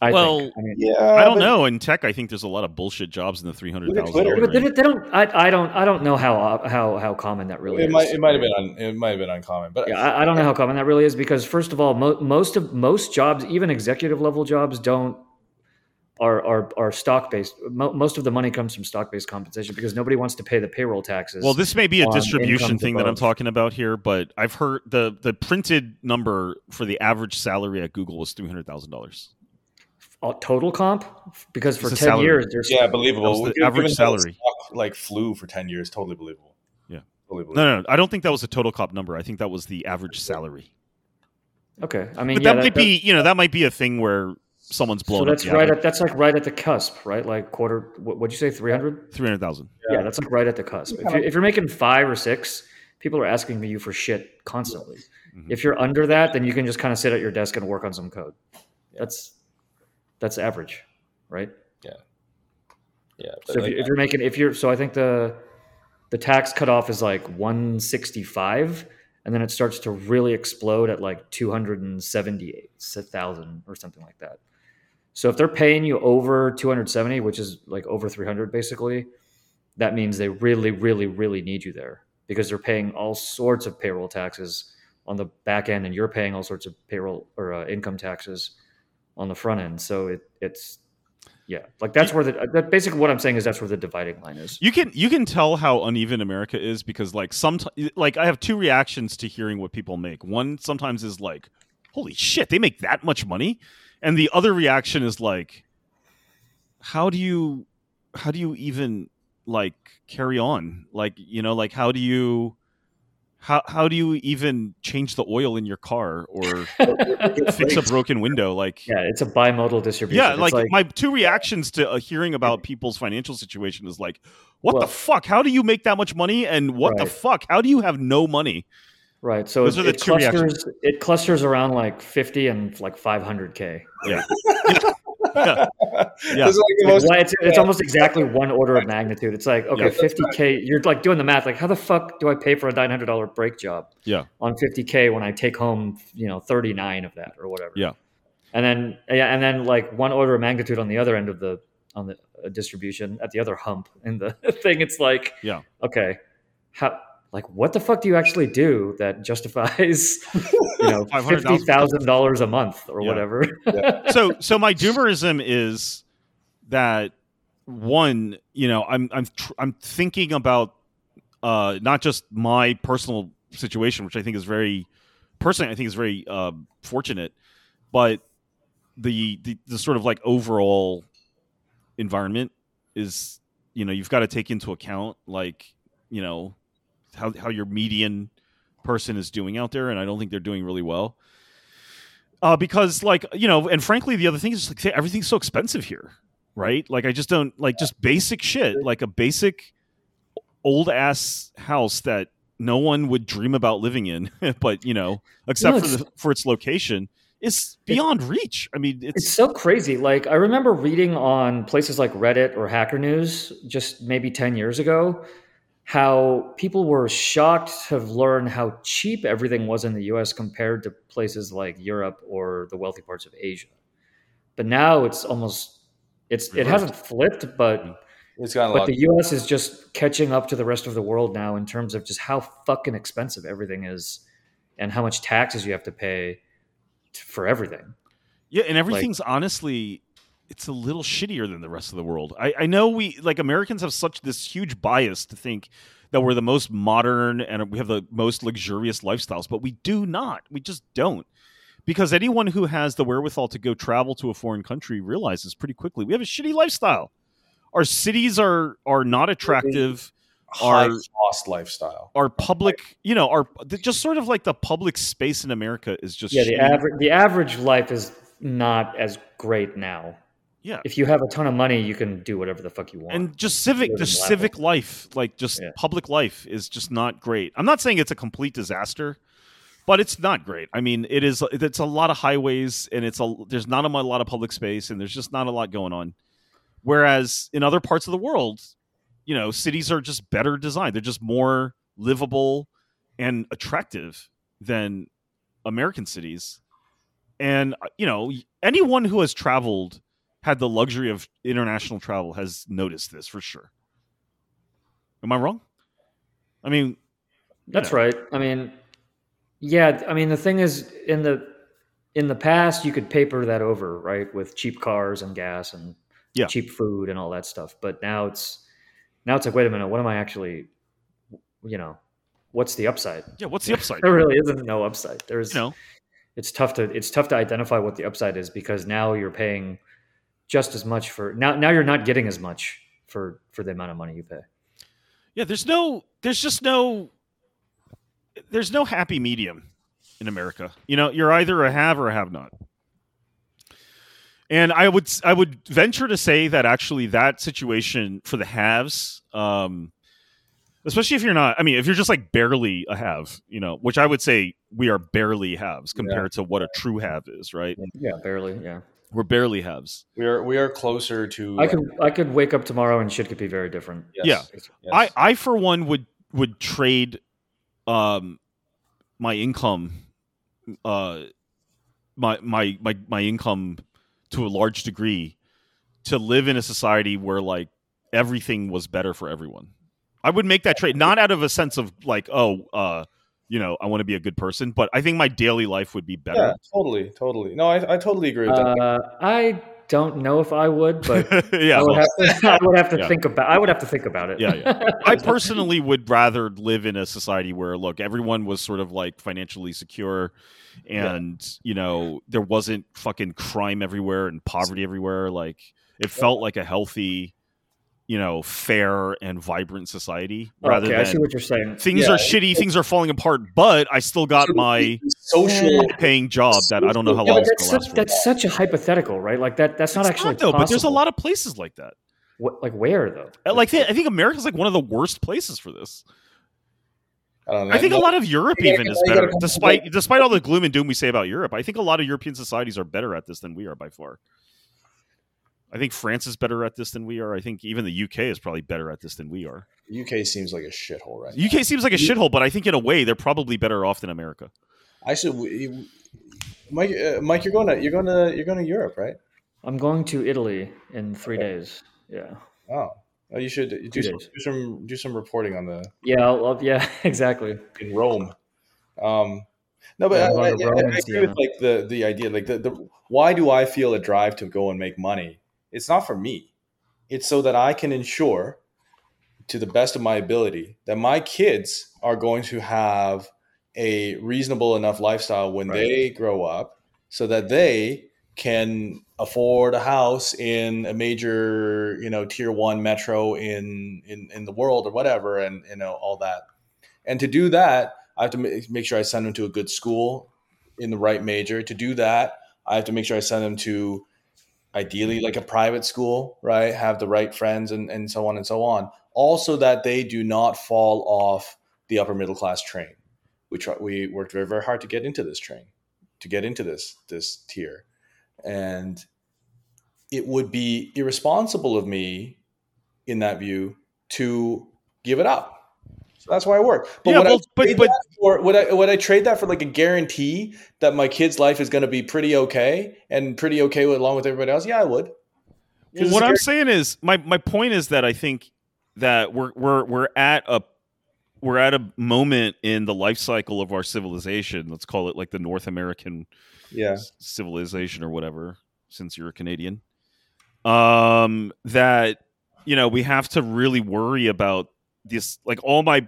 I Well, think. I mean, Yeah, I don't but- know. In tech, I think there's a lot of bullshit jobs in the three hundred thousand. Twitter. but they, they don't. I, I don't. I don't know how how how common that really It is. might it might have been un, it might have been uncommon, but Yeah, I, I don't know how common that really is because first of all, mo- most of most jobs, even executive level jobs, don't are are, are stock based. Mo- most of the money comes from stock based compensation because nobody wants to pay the payroll taxes. Well, this may be a distribution incomes thing that I'm talking about here, but I've heard the the printed number for the average salary at Google was three hundred thousand dollars. Uh, total comp because for ten salary. years there's yeah, believable. The Given average salary. stock, like flew for ten years, totally believable. Yeah. totally believable. No, no, no, I don't think that was a total comp number. I think that was the average salary. okay. I mean, But yeah, that might be, you know, that might be a thing where someone's blowing. so that's up right at that's like right at the cusp, right? Like quarter. What, what'd you say? Three hundred? three hundred thousand. Yeah. that's like right at the cusp. If you're, if you're making five or six, people are asking you for shit constantly. Mhm. If you're under that, then you can just kind of sit at your desk and work on some code. That's that's average, right? Yeah, but So if, like, you, if you're making if you're so I think the the tax cutoff is like 165 and then it starts to really explode at like 278,000 or something like that. So if they're paying you over 270, which is like over 300 basically, that means they really really really need you there because they're paying all sorts of payroll taxes on the back end and you're paying all sorts of payroll or uh, income taxes on the front end. So it it's yeah, like that's where the that basically what I'm saying is that's where the dividing line is. You can you can tell how uneven America is because like some like I have two reactions to hearing what people make. One sometimes is like, "Holy shit, they make that much money," and the other reaction is like, "How do you how do you even like carry on? Like you know like how do you how how do you even change the oil in your car or fix a broken window? Like Yeah, it's a bimodal distribution. yeah, It's like, my two reactions to uh, hearing about people's financial situation is like, what Well- the fuck? How do you make that much money? And what the fuck? How do you have no money? Right. So Those it, are the it two reactions. clusters it clusters around like 50 and like 500k. Yeah. Yeah. It's like the Like, most- why- it's, it's almost exactly one order of magnitude. It's like, okay, Yeah. 50K, you're like doing the math. Like, how the fuck do I pay for a $900 brake job Yeah. on 50K when I take home, you know, 39 of that or whatever? Yeah. And then, yeah, and then like one order of magnitude on the other end of the, on the uh, distribution at the other hump in the thing. It's like, Yeah. okay, how, like, what the fuck do you actually do that justifies, you know, $500,000 $50,000 a month or Yeah. whatever? so so my doomerism is that one you know i'm i'm tr- i'm thinking about uh not just my personal situation which i think is very personally i think is very uh, fortunate but the, the the sort of like overall environment is you know you've got to take into account like you know how how your median person is doing out there and i don't think they're doing really well. Uh, because like you know and frankly the other thing is like everything's so expensive here right? Like i just don't like just basic shit like a basic old ass house that no one would dream about living in but you know except for it's- the, for its location is beyond reach. I mean it's, It's so crazy. Like I remember reading on places like Reddit or Hacker News just maybe 10 years ago how people were shocked to have learned how cheap everything was in the US compared to places like Europe or the wealthy parts of Asia. But now it's almost it's it hasn't flipped, but mm-hmm. It's got a but lot. the US is just catching up to the rest of the world now in terms of just how fucking expensive everything is and how much taxes you have to pay t- for everything. Yeah, and everything's honestly it's a little shittier than the rest of the world. I, I know we like Americans have such this huge bias to think that we're the most modern and we have the most luxurious lifestyles, but we do not. We just don't. Because anyone who has the wherewithal to go travel to a foreign country realizes pretty quickly we have a shitty lifestyle. Our cities are are not attractive. high our- cost lifestyle. Our public, you know, our just sort of like the public space in America is just yeah the average the average life is not as great now Yeah. if you have a ton of money you can do whatever the fuck you want and just civic level. civic life like just Yeah. public life is just not great i'm not saying it's a complete disaster but it's not great i mean it is it's a lot of highways and it's a there's not a lot of public space and there's just not a lot going on whereas in other parts of the world you know cities are just better designed they're just more livable and attractive than american cities and you know anyone who has traveled had the luxury of international travel has noticed this for sure. Am I wrong? I mean, that's know. right i mean yeah i mean the thing is in the in the past you could paper that over right with cheap cars and gas and Yeah. cheap food and all that stuff but now it's now it's like wait a minute what am i actually you know what's the upside yeah. What's the upside? there really isn't no upside there's You know, it's tough to it's tough to identify what the upside is because now you're paying just as much for now now you're not getting as much for for the amount of money you pay yeah. There's no. There's just no. There's no happy medium in America. You know, you're either a have or a have not. And I would I would venture to say that actually that situation for the haves, um, especially if you're not, I mean, if you're just like barely a have, you know, which I would say we are barely haves compared to what a true have is, right? yeah barely yeah We're barely haves. We are we are closer to. i could i could wake up tomorrow and shit could be very different yes, yeah. yes. I, I for one would would trade um my income uh my my my my income to a large degree to live in a society where like everything was better for everyone. I would make that trade not out of a sense of like oh uh you know I want to be a good person, but I think my daily life would be yeah, better. totally, totally. No, I, I totally agree with that. uh, i don't know if i would but yeah, I would, well, have to, I would have to Yeah. think about. I would have to think about it. Yeah, yeah. I personally would rather live in a society where look, everyone was sort of like financially secure and you know, there wasn't fucking crime everywhere and poverty everywhere. Like it felt like a healthy, you know, fair and vibrant society rather okay, I see than what you're saying. things Yeah, are shitty, things are falling apart, but I still got my social. paying job that I don't know how Yeah, long that's such, that's such a hypothetical, right? Like that. That's not It's actually though, but there's a lot of places like that. What, like where though? Uh, Like I think America's like one of the worst places for this. I don't know. I think a lot of Europe even is better, despite despite all the gloom and doom we say about Europe. I think a lot of European societies are better at this than we are by far. I think France is better at this than we are. I think even the UK is probably better at this than we are. UK seems like a shithole, right? UK seems like a shithole, but I think in a way they're probably better off than America. I should, Mike. Uh, Mike, you're going to you're going to you're going to Europe, right? I'm going to Italy in three okay. days. Yeah. Oh. oh you should do some, do some do some reporting on the. Yeah, I'll, I'll, yeah, exactly. In Rome, um, no, but yeah, I, I, I, I, agree with like the the idea. Like the, the why do I feel a drive to go and make money? It's not for me. It's so that I can ensure, to the best of my ability, that my kids are going to have a reasonable enough lifestyle when right. they grow up, so that they can afford a house in a major, you know, tier one metro in in in the world or whatever, and you know all that. And to do that, I have to make sure I send them to a good school in the right major. To do that, I have to make sure I send them to ideally like a private school, right? Have the right friends and, and so on and so on. Also, that they do not fall off the upper middle class train. We try, we worked very very hard to get into this train, to get into this this tier, and it would be irresponsible of me, in that view, to give it up that's why I work. But yeah, well, but, but for, would I would I trade that for like a guarantee that my kid's life is going to be pretty okay and pretty okay with, along with everybody else? Yeah, I would. what I'm saying is my my point is that I think that we're we're we're at a we're at a moment in the life cycle of our civilization. Let's call it like the North American yeah. civilization or whatever, since you're a Canadian. Um, that you know we have to really worry about this like all my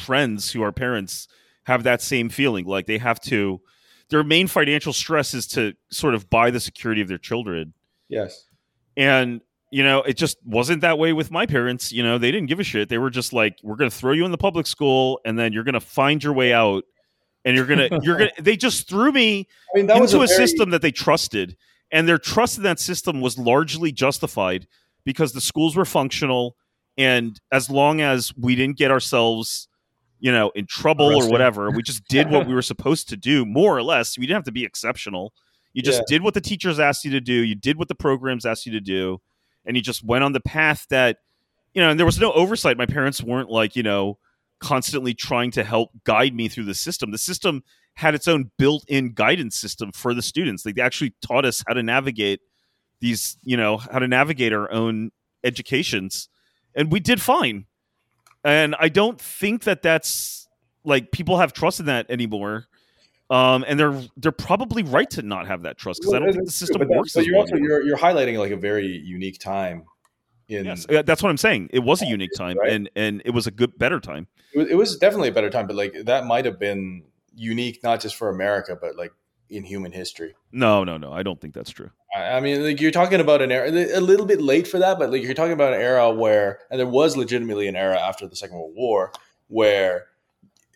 friends who are parents have that same feeling like they have to their main financial stress is to sort of buy the security of their children. Yes. And you know it just wasn't that way with my parents you know they didn't give a shit. They were just like we're going to throw you in the public school and then you're going to find your way out and you're going to you're going to they just threw me I mean, into a, a very... system that they trusted and their trust in that system was largely justified because the schools were functional and as long as we didn't get ourselves you know in trouble Arrested. or whatever. We just did what we were supposed to do more or less. We didn't have to be exceptional. You just yeah. did what the teachers asked you to do. You did what the programs asked you to do. And you just went on the path that you know and there was no oversight. My parents weren't like you know constantly trying to help guide me through the system. The system had its own built-in guidance system for the students. They actually taught us how to navigate these you know how to navigate our own educations. And we did fine. And I don't think that that's like people have trust in that anymore. Um, and they're they're probably right to not have that trust because well, I don't think the system but works. But you're also you're, you're highlighting like a very unique time. In yes, that's what I'm saying. It was a unique time, right? and and it was a good better time. It was, it was definitely a better time, but like that might have been unique not just for America, but like in human history. No, no, no. I don't think that's true. I mean, like you're talking about an era a little bit late for that, but like you're talking about an era where, and there was legitimately an era after the Second World War where,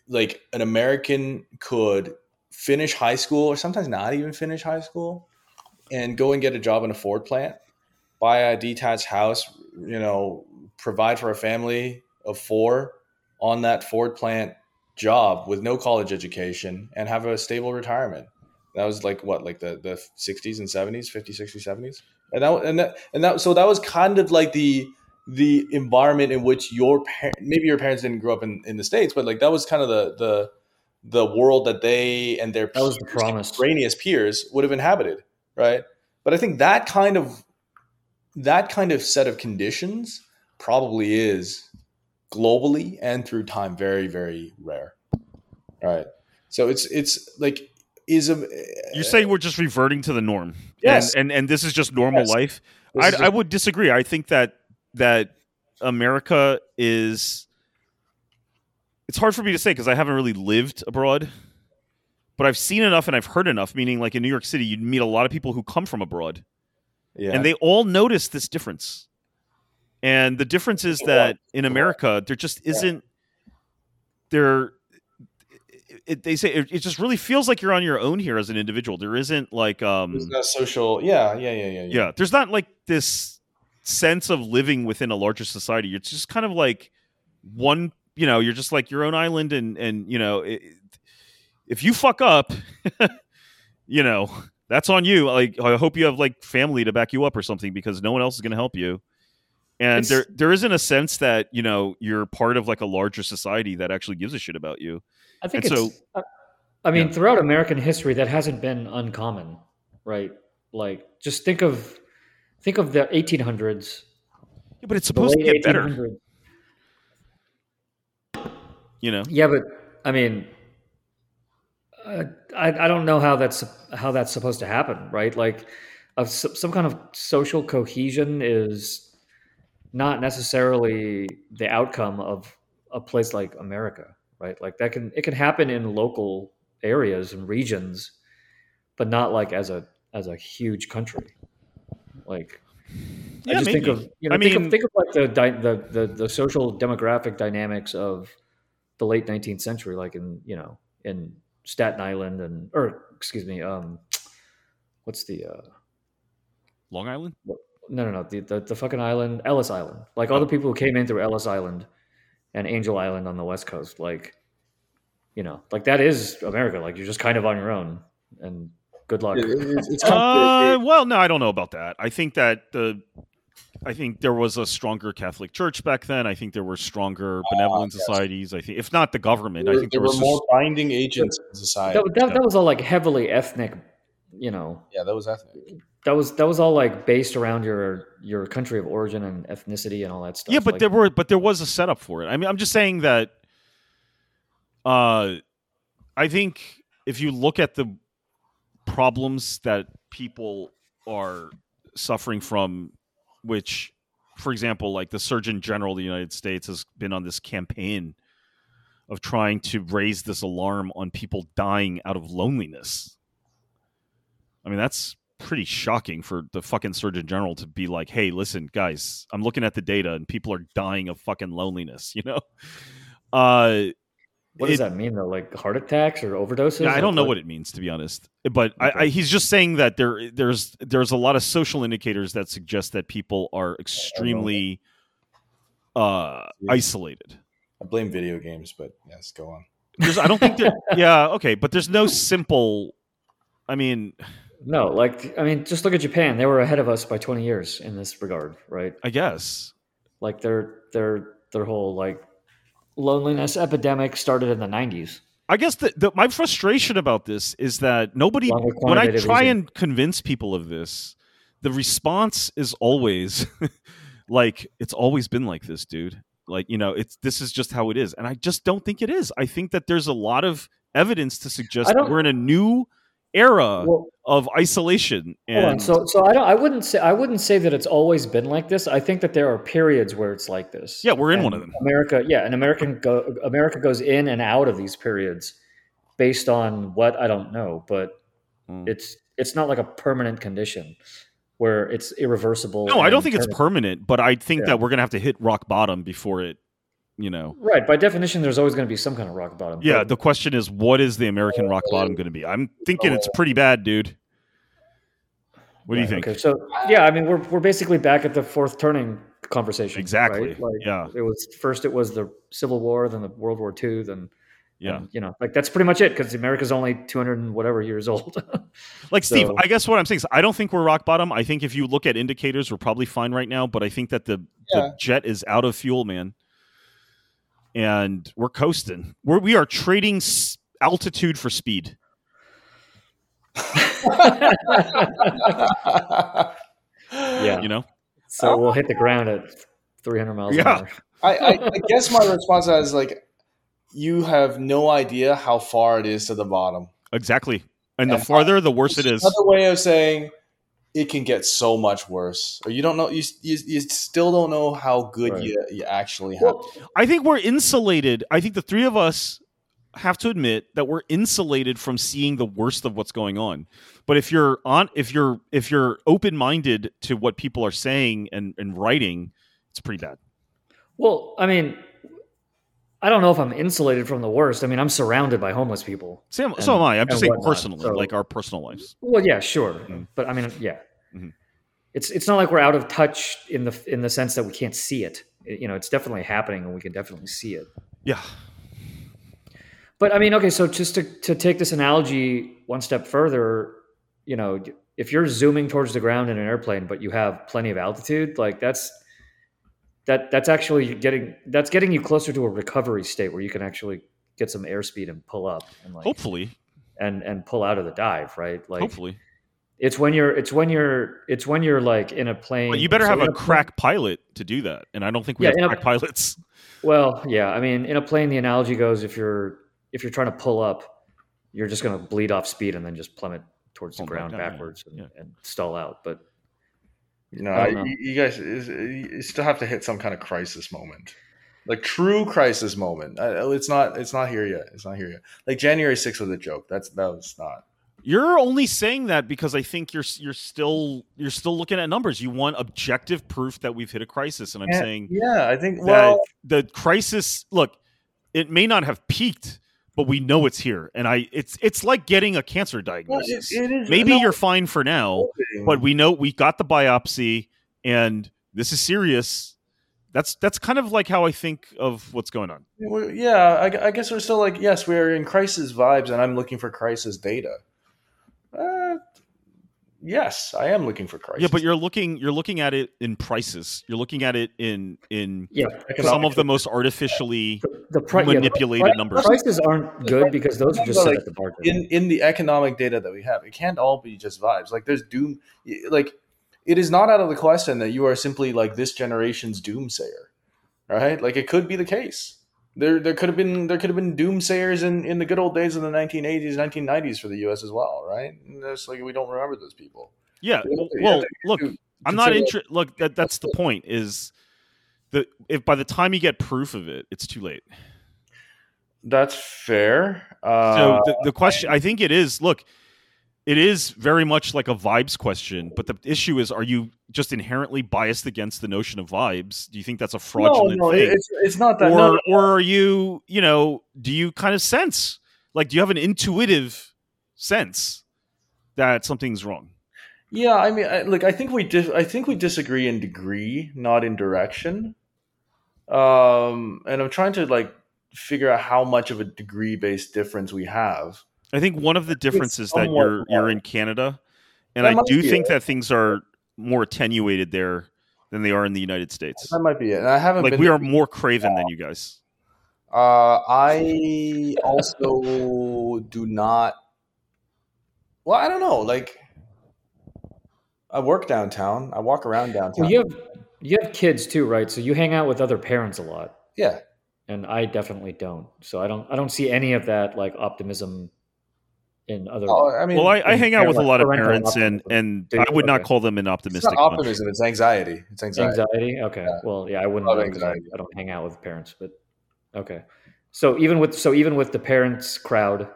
like, an American could finish high school or sometimes not even finish high school and go and get a job in a Ford plant, buy a detached house, you know, provide for a family of four on that Ford plant job with no college education and have a stable retirement that was like what, like the the 60s and 70s, 50s, 60s, 70s, and that and that and that. So that was kind of like the the environment in which your parents, maybe your parents didn't grow up in, in the states, but like that was kind of the the the world that they and their that was the promise brainiest peers would have inhabited, right? But I think that kind of that kind of set of conditions probably is globally and through time very very rare, right? So it's it's like is a. You're saying we're just reverting to the norm. Yes, and and, and this is just normal yes. life. I, would disagree. I think that that America is. It's hard for me to say because I haven't really lived abroad, but I've seen enough and I've heard enough. Meaning, like in New York City, you'd meet a lot of people who come from abroad, yeah. and they all notice this difference. And the difference is that in America, there just isn't there it, they say it, it, just really feels like you're on your own here as an individual. There isn't like um there's no social yeah, yeah, yeah, yeah, yeah. Yeah, there's not like this sense of living within a larger society. It's just kind of like one, you know, you're just like your own island and and you know, it, if you fuck up, you know, that's on you. Like I hope you have like family to back you up or something because no one else is going to help you. And It's- there there isn't a sense that you know you're part of like a larger society that actually gives a shit about you. I think And it's. so- I- I mean, Yeah. throughout American history, that hasn't been uncommon, right? Like, just think of think of the 1800s. Yeah, but it's supposed to get better. You know. Yeah, but I mean, uh, I I don't know how that's how that's supposed to happen, right? Like, of some kind of social cohesion is not necessarily the outcome of a place like America, right? Like that can it can happen in local areas and regions, but not like as a as a huge country. Like I Yeah, just think of you know I think mean- of think of like the, the the the social demographic dynamics of the late 19th century, like in you know in Staten Island and or excuse me, um, what's the uh, Long Island. no no no the, the the fucking island Ellis Island, like all the people who came in through Ellis Island and Angel Island on the west coast, like you know like that is America. Like you're just kind of on your own and good luck. It- it's, it's kind Uh, well, no, I don't know about that. I think that the, I think there was a stronger Catholic Church back then. I think there were stronger benevolent yes. societies. I think, if not the government, I think there there were was more binding agents in society. that, that, that was all like heavily ethnic, you know. yeah, that was ethnic. That was that was all like based around your your country of origin and ethnicity and all that stuff. yeah, but Like, there were, but there was a setup for it. I mean, I'm just saying that. Uh, I think if you look at the problems that people are suffering from, which, for example, like the Surgeon General of the United States has been on this campaign of trying to raise this alarm on people dying out of loneliness. I mean, that's pretty shocking for the fucking Surgeon General to be like, "Hey, listen, guys, I'm looking at the data and people are dying of fucking loneliness." You know, uh, what does it- that mean though? Like heart attacks or overdoses? yeah, I Like, don't know what it means to be honest, but I, I, he's just saying that there there's there's a lot of social indicators that suggest that people are extremely uh, Yeah. isolated. I blame video games, but yes, go on. There's, I don't think there. yeah, okay, but there's no simple. I mean, No, like I mean, just look at Japan. They were ahead of us by 20 years in this regard, right? I guess Like their their their whole like loneliness epidemic started in the 90s. I guess the, the my frustration about this is that nobody when I try and convince people of this, the response is always like it's always been like this, dude. Like, you know, it's this is just how it is. And I just don't think it is. I think that there's a lot of evidence to suggest that we're in a new era Well, of isolation and So so I don't I wouldn't say I wouldn't say that it's always been like this. I think that there are periods where it's like this. Yeah, we're in And one of them. America, yeah, and American go, America goes in and out of these periods based on what I don't know, but Mm. it's it's not like a permanent condition where it's irreversible. No, I don't think it's permanent. permanent, but I think Yeah. that we're gonna have to hit rock bottom before it, you know. right. By definition, there's always going to be some kind of rock bottom. Yeah, but- the question is, what is the American rock bottom going to be? I'm thinking it's pretty bad, dude. What do you think? Okay, so yeah, I mean, we're we're basically back at the fourth turning conversation. Exactly, right? Like, yeah. It was first it was the Civil War, then the World War II, then Yeah, and, you know, like that's pretty much it because America's only two hundred and whatever years old. like Steve, so- I guess what I'm saying is, I don't think we're rock bottom. I think if you look at indicators, we're probably fine right now. But I think that the, Yeah. the jet is out of fuel, man, and we're coasting. We're we are trading s- altitude for speed. yeah. You know, So we'll hit the ground at three hundred miles Yeah. an hour. I, I, I guess my response is like, you have no idea how far it is to the bottom. exactly. And the farther, the worse it is. Another way of saying it can get so much worse, or you don't know, you you, you still don't know how good Right. you, you actually have. Well, I think we're insulated. I think the three of us have to admit that we're insulated from seeing the worst of what's going on. But if you're on if you're if you're open-minded to what people are saying and, and writing, it's pretty bad. well, I mean, I don't know if I'm insulated from the worst. I mean, I'm surrounded by homeless people. Sam, And- so am I. I'm just saying whatnot. personally, So- like our personal lives. Well, yeah, sure, Mhm. but I mean, yeah, Mhm. it's it's not like we're out of touch in the in the sense that we can't see it. It- You know, it's definitely happening, and we can definitely see it. Yeah. But I mean, okay, so just to to take this analogy one step further, you know, if you're zooming towards the ground in an airplane, but you have plenty of altitude, like that's that that's actually getting that's getting you closer to a recovery state where you can actually get some airspeed and pull up and like hopefully and and pull out of the dive, right? Like hopefully. It's when you're it's when you're it's when you're like in a plane. But you better so have a plane- crack pilot to do that, and I don't think we Yeah, have in a- crack pilots. Well, yeah, I mean, in a plane, the analogy goes if you're if you're trying to pull up, you're just going to bleed off speed and then just plummet towards the Oh, ground down, yeah, backwards and, yeah. and stall out. But You know, I know. you, you guys is- you still have to hit some kind of crisis moment, like true crisis moment. Uh, It's not. It's not here yet. It's not here yet. Like January 6th was a joke. That's that was not. You're only saying that because I think you're you're still you're still looking at numbers. You want objective proof that we've hit a crisis, and I'm saying Yeah, I think. that Well, the crisis. Look, it may not have peaked, but we know it's here, and I it's it's like getting a cancer well, it, diagnosis. it is. Maybe no, you're fine for now, but we know we got the biopsy, and this is serious. That's that's kind of like how I think of what's going on. Yeah, I, I guess we're still like, yes, we're in crisis vibes, and I'm looking for crisis data. Uh, yes, I am looking for crisis. Yeah, but you're looking you're looking at it in prices. You're looking at it in in yeah, some of the most artificially the, pri- yeah, the manipulated pri- numbers. prices aren't good because those are just set Like, at the bar. in in the economic data that we have, it can't all be just vibes. Like there's doom. Like it is not out of the question that you are simply like this generation's doomsayer, right? Like it could be the case. There, there could have been there could have been doomsayers in, in the good old days of the 1980s, 1990s for the U.S. as well, right? And it's like we don't remember those people. Yeah. Well, yeah, look, I'm not interested. Look, that that's the point. Is the if by the time you get proof of it, it's too late. That's fair. Uh, So the, the question, I think it is. Look, it is very much like a vibes question, but the issue is: Are you just inherently biased against the notion of vibes? Do you think that's a no, fraudulent no, thing? it's it's not that. or no, or are you you know do you kind of sense like do you have an intuitive sense that something's wrong Yeah, I mean, I, look, I think we dis- I think we disagree in degree, not in direction. Um, and I'm trying to like figure out how much of a degree based difference we have. I think one of the differences that you're you're in canada and That i do think it. that things are more attenuated there than they are in the united states That might be it. And I haven't like been. we are more craven than you guys Uh, I also do not. Well, I don't know. Like, I work downtown. I walk around downtown. Well, you have you have kids too, right? So you hang out with other parents a lot, yeah, and I definitely don't. So I don't I don't see any of that like optimism in other. Oh, I mean, well i, I hang out with a lot of parents and and i would not Okay. call them an it's optimistic not bunch. optimism. It's anxiety. It's anxiety. Anxiety. Okay. Yeah. Well, yeah, I wouldn't Lot know of 'cause I, anxiety. I don't hang out with parents, but okay. So even with so even with the parents crowd,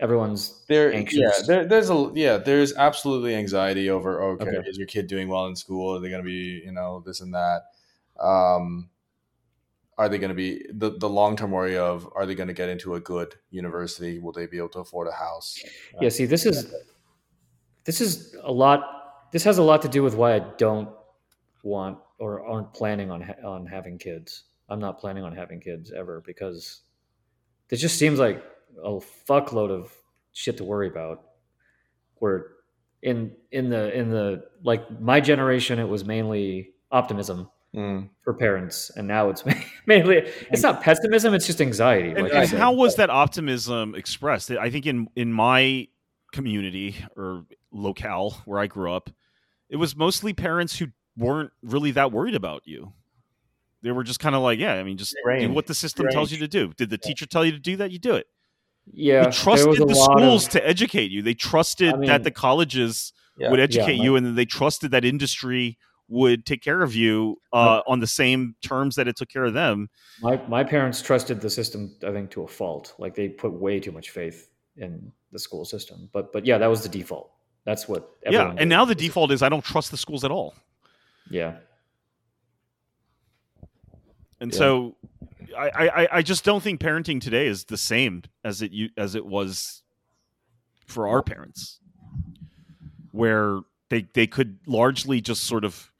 everyone's There, anxious. yeah, there, there's a yeah, there's absolutely anxiety over okay, Okay. is your kid doing well in school? Are they going to be you know this and that? Um, are they going to be the the long term worry of are they going to get into a good university? Will they be able to afford a house? yeah. See, this is this is a lot. This has a lot to do with why I don't want or aren't planning on on having kids. I'm not planning on having kids ever because it just seems like a fuckload of shit to worry about. Where in in the in the like my generation, it was mainly optimism Mm. for parents, and now it's mainly it's not pessimism; it's just anxiety. And, like and how was that optimism expressed? I think in in my community or locale where I grew up, it was mostly parents who weren't really that worried about you. They were just kind of like, yeah, I mean, just do what the system tells you to do. Did the teacher tell you to do that? You do it. yeah, they there trusted was a the lot schools of- to educate you. They trusted I mean- that the colleges Yeah. would Yeah, educate my- you, and then they trusted that industry would take care of you uh, on the same terms that it took care of them. My my parents trusted the system, I think, to a fault. Like they put way too much faith in the school system. But but yeah, that was the default. That's what. yeah, and now the default is I don't trust the schools at all. Yeah, And Yeah. so I, I, I just don't think parenting today is the same as it u- as it was for our parents, where they they could largely just sort of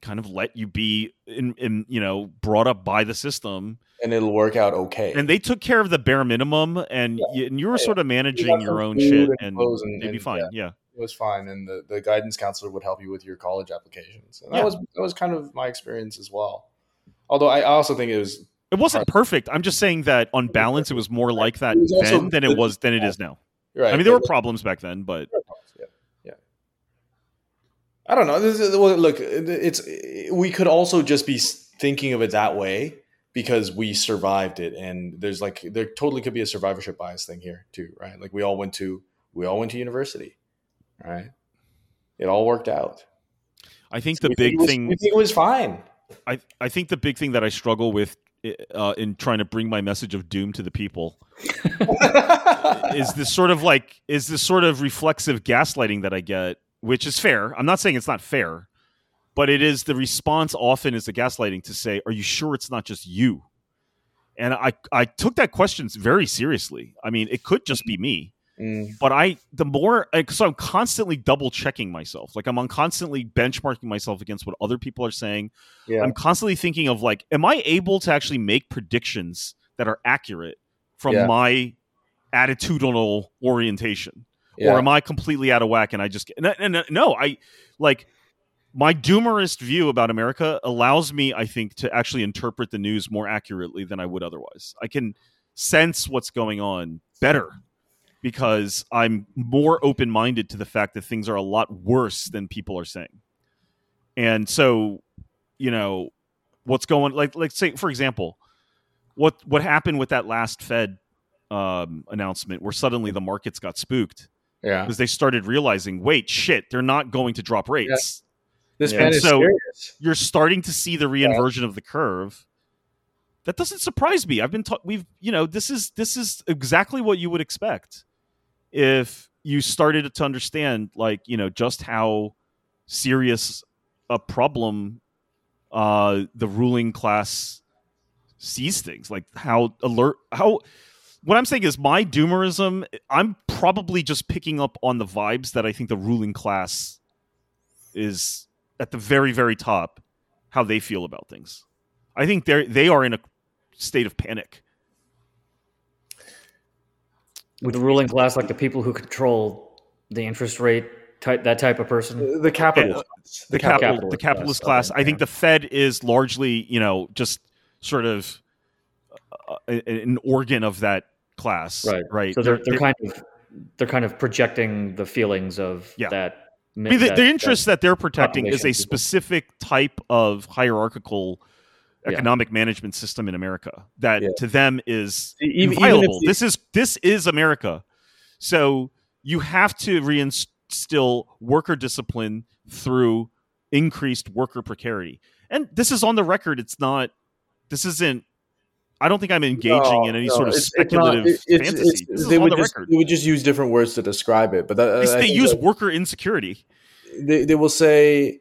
kind of let you be in, in you know brought up by the system and it'll work out okay. and they took care of the bare minimum, and, you, and you were Yeah, sort of managing your own shit, and and, they'd be fine. yeah. Yeah. it was fine, and the, the guidance counselor would help you with your college applications. And that Yeah. was that was kind of my experience as well. Although I also think it was It wasn't perfect. I'm just saying that on balance, it was more like that then than it was than it is now. right. I mean, there were problems back then, but Yeah, yeah. I don't know. This is, well, look, it's we could also just be thinking of it that way because we survived it, and there's like there totally could be a survivorship bias thing here too, right? Like we all went to we all went to university, right? It all worked out. I think So the big it was- thing think it was fine. I, I think the big thing that I struggle with uh, in trying to bring my message of doom to the people is this sort of like is this sort of reflexive gaslighting that I get, which is fair. I'm not saying it's not fair, but it is the response often is the gaslighting to say, "Are you sure it's not just you?" And I I took that question very seriously. I mean, it could just be me, Mm, but I the more so I'm constantly double checking myself. Like I'm on constantly benchmarking myself against what other people are saying. yeah, I'm constantly thinking of like, am I able to actually make predictions that are accurate from Yeah. my attitudinal orientation, yeah. or am I completely out of whack? And I just and, and, no, I like my doomerist view about America allows me, I think, to actually interpret the news more accurately than I would otherwise. I can sense what's going on better because I'm more open minded to the fact that things are a lot worse than people are saying. And so, you know, what's going like like say for example, what what happened with that last Fed um, announcement where suddenly the markets got spooked yeah. because they started realizing, wait, shit, they're not going to drop rates. This Yeah. man is so- serious. You're starting to see the reinversion of the curve. That doesn't surprise me. I've been ta- we've you know this is this is exactly what you would expect if you started to understand like you know just how serious a problem uh the ruling class sees things like how alert how what i'm saying is my doomerism i'm probably just picking up on the vibes that i think the ruling class is at the very very top how they feel about things i think they're they are in a state of panic with the ruling class, like the people who control the interest rate, type that type of person. The capital, Yeah. the, cap- capital, capitalist the capitalist class, class. okay, I think the Fed is largely, you know, just sort of uh, an organ of that class, Right. Right. So they're they're kind of they're kind of projecting the feelings of Yeah. that. I mean, the, that- the interest that, they're protecting is a population of people. specific type of hierarchical Yeah. economic management system in America that Yeah. to them is Even- even inviolable. the- this is this is America. So you have to reinstill worker discipline through increased worker precarity. And this is on the record. It's not. This isn't. I don't think I'm engaging No, in any no, sort of it's- it's not- speculative it's- fantasy. it's- this they would the just. They would just use different words to describe it, but that, They, I they use that worker insecurity. they they will say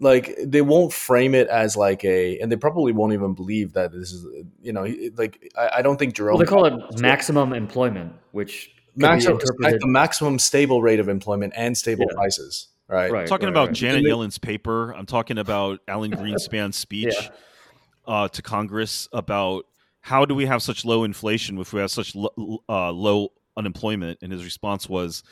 like they won't frame it as like a, and they probably won't even believe that this is you know like I, I don't think Jerome Well, they call it maximum employment, which maximum, interpreted- the maximum stable rate of employment and stable Yeah. prices, right? Right. I'm talking right, about right. Janet they- Yellen's paper. I'm talking about Alan Greenspan's speech Yeah. uh, to Congress about how do we have such low inflation if we have such lo- uh, low unemployment. And his response was,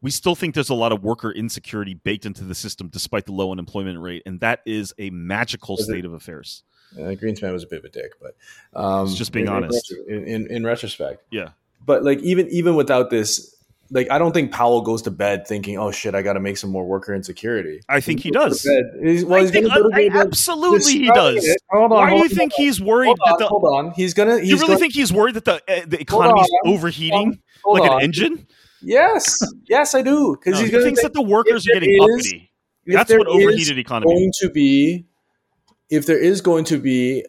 "We still think there's a lot of worker insecurity baked into the system, despite the low unemployment rate, and that is a magical Is it- state of affairs." Uh, Greenspan was a bit of a dick, but um, It's just being in- in honest. In, in, in retrospect, Yeah, but like even even without this, like I don't think Powell goes to bed thinking, "Oh shit, I got to make some more worker insecurity." I think he goes does. he's- well, I he's think- go I- absolutely he does. it. Hold on, Why do hold you on, think he's worried Hold that on, the? hold on. He's gonna. He's you really gonna, think he's worried that the uh, the economy is on, overheating hold like on. an engine? Yes, yes, I do. Because No, he thinks think that the workers are getting is- uppity. That's what overheated economy. Is going to be, if there is going to be,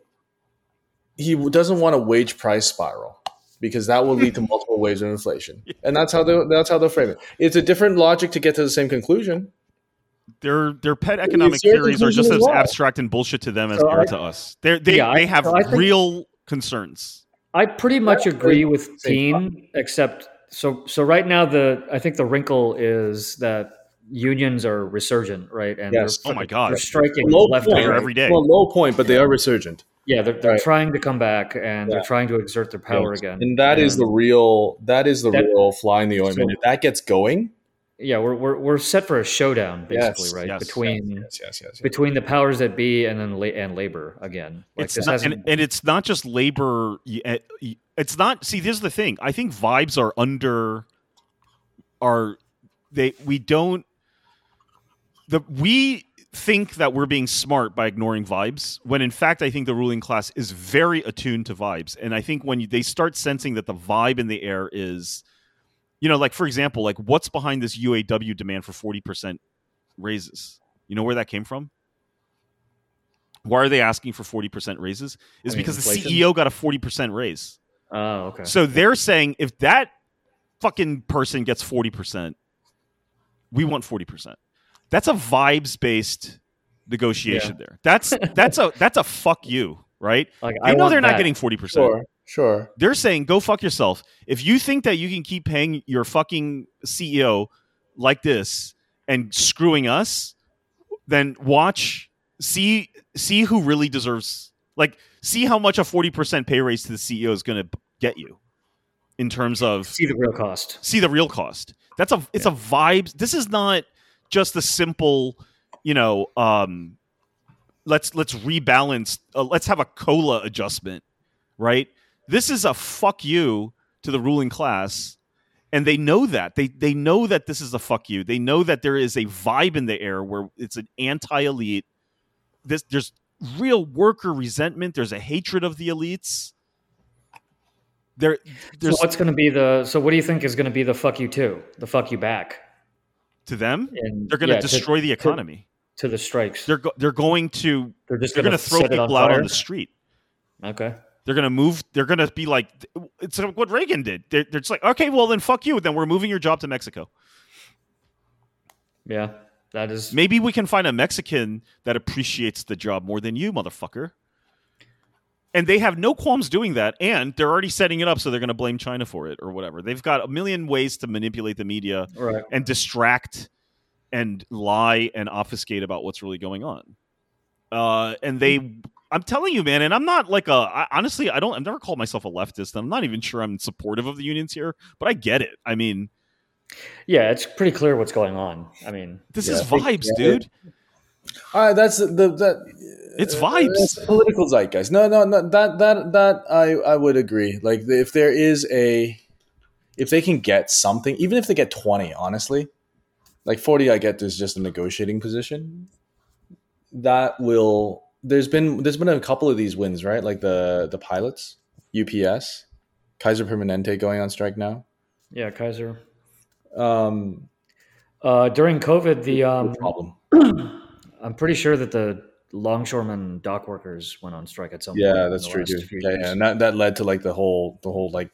he doesn't want a wage price spiral because that will lead to multiple waves of inflation, and that's how they that's how they'll frame it. It's a different logic to get to the same conclusion. their their pet economic theories are just as as well. abstract and bullshit to them as So they are I- to us. They're, they Yeah, they have so think- real concerns. I pretty much Yeah, agree with same Teen, except so so right now the I think the wrinkle is that unions are resurgent, right? And Yes. they're, Oh my God. they're striking Low left point. right. every day. Well, low point, but they are resurgent. Yeah, they're, they're Right. trying to come back and Yeah. they're trying to exert their power Yes. again. And that is the real that is the That- real fly in the ointment. So- if that gets going, yeah, we're, we're we're set for a showdown basically, Yes, right? yes, between yes, yes, yes. yes. between the powers that be and then la- and labor again. Like it's this not, hasn't and, and it's not just labor. y- eh, y- It's not. See, this is the thing. I think vibes are under. Are they? We don't. The we think that we're being smart by ignoring vibes when in fact I think the ruling class is very attuned to vibes and I think when you, they start sensing that the vibe in the air is you know like for example like what's behind this UAW demand for 40% raises you know where that came from why are they asking for 40% raises is I mean, because inflation? the CEO got a 40% raise Oh, okay. so they're saying if that fucking person gets 40%, we want 40%. That's a vibes based negotiation there. That's that's a that's a fuck you, right? like They know they're not getting 40%. Sure, sure. They're saying go fuck yourself. If you think that you can keep paying your fucking CEO like this and screwing us, then watch see see who really deserves like see how much a 40% pay raise to the CEO is going to get you in terms of see the real cost. see the real cost. That's a it's a vibes. This is not just a simple, you know, um let's let's rebalance uh, let's have a cola adjustment, right? This is a fuck you to the ruling class and they know that. They they know that this is a fuck you. They know that there is a vibe in the air where it's an anti-elite. This there's real worker resentment, there's a hatred of the elites. There So what's going to be the? So what do you think is going to be the fuck you too? The fuck you back? To them And they're going to destroy the economy. to, the strikes. they're go- they're going to They're just they're going to to throw people out on the street. Okay. They're going to move. They're going to be like, it's like what Reagan did. They're, they're just like, okay, well then fuck you. Then we're moving your job to Mexico. Yeah, that is. Maybe we can find a Mexican that appreciates the job more than you, motherfucker. And they have no qualms doing that, and they're already setting it up, so they're going to blame China for it or whatever. They've got a million ways to manipulate the media Right. and distract and lie and obfuscate about what's really going on. Uh, and they, I'm telling you, man, and I'm not like a, I, honestly, I don't, I've never called myself a leftist. I'm not even sure I'm supportive of the unions here, but I get it. I mean, Yeah, it's pretty clear what's going on. I mean, this Yeah, is vibes, dude. All right, that's the, the that. It's uh, vibes. it's political zeitgeist. No, no, no. That that that I I would agree. Like if there is a, if they can get something, even if they get twenty, honestly, like forty, I get is just a negotiating position. That will. There's been there's been a couple of these wins, right? Like the the pilots, UPS, Kaiser Permanente going on strike now. yeah, Kaiser. Um, Uh, during COVID, the um, problem. I'm pretty sure that the longshoremen dock workers went on strike at some point. Yeah, that's true too. Yeah, yeah, and that, that led to like the whole the whole like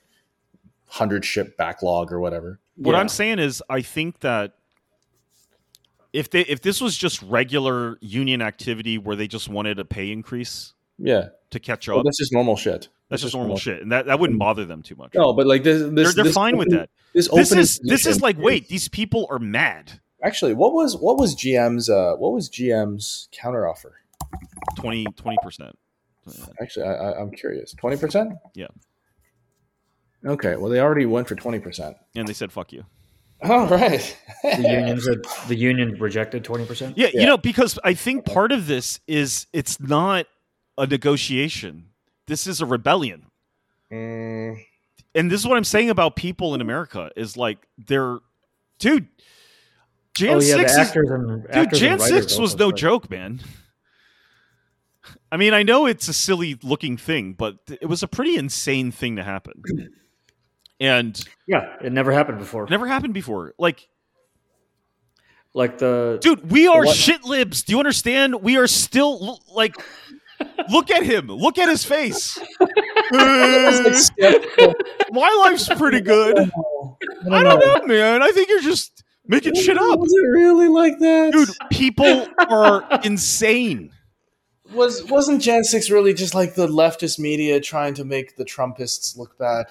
hundred ship backlog or whatever. What Yeah. I'm saying is, I think that if they, if this was just regular union activity where they just wanted a pay increase Yeah, to catch well, up, that's just normal shit. that's just normal shit, and that, that wouldn't bother them too much. No, but like this, they're they're this fine with that. This This is this is like, wait, these people are mad. Actually, what was what was GM's uh what was GM's counteroffer? 20 percent. Actually, I, I, I'm curious. Twenty percent. Yeah. Okay. Well, they already went for twenty percent. And they said, "Fuck you." All right. The unions, had, the union rejected twenty percent. Yeah, Yeah. you know, because I think part of this is it's not a negotiation. This is a rebellion. Mm, And this is what I'm saying about people in America is like they're dude, Jan oh yeah, 6 the is actors and Dude, Jan and 6 was no strike. joke, man. I mean, I know it's a silly looking thing, but it was a pretty insane thing to happen. And Yeah, it never happened before. never happened before. Like, Like the dude, we are What- shit libs. Do you understand? We are still like look at him. Look at his face. My life's pretty good. I don't know, man. I think you're just making shit up. Was it really like that, Dude, people are insane. Was wasn't Jan six really just like the leftist media trying to make the Trumpists look bad?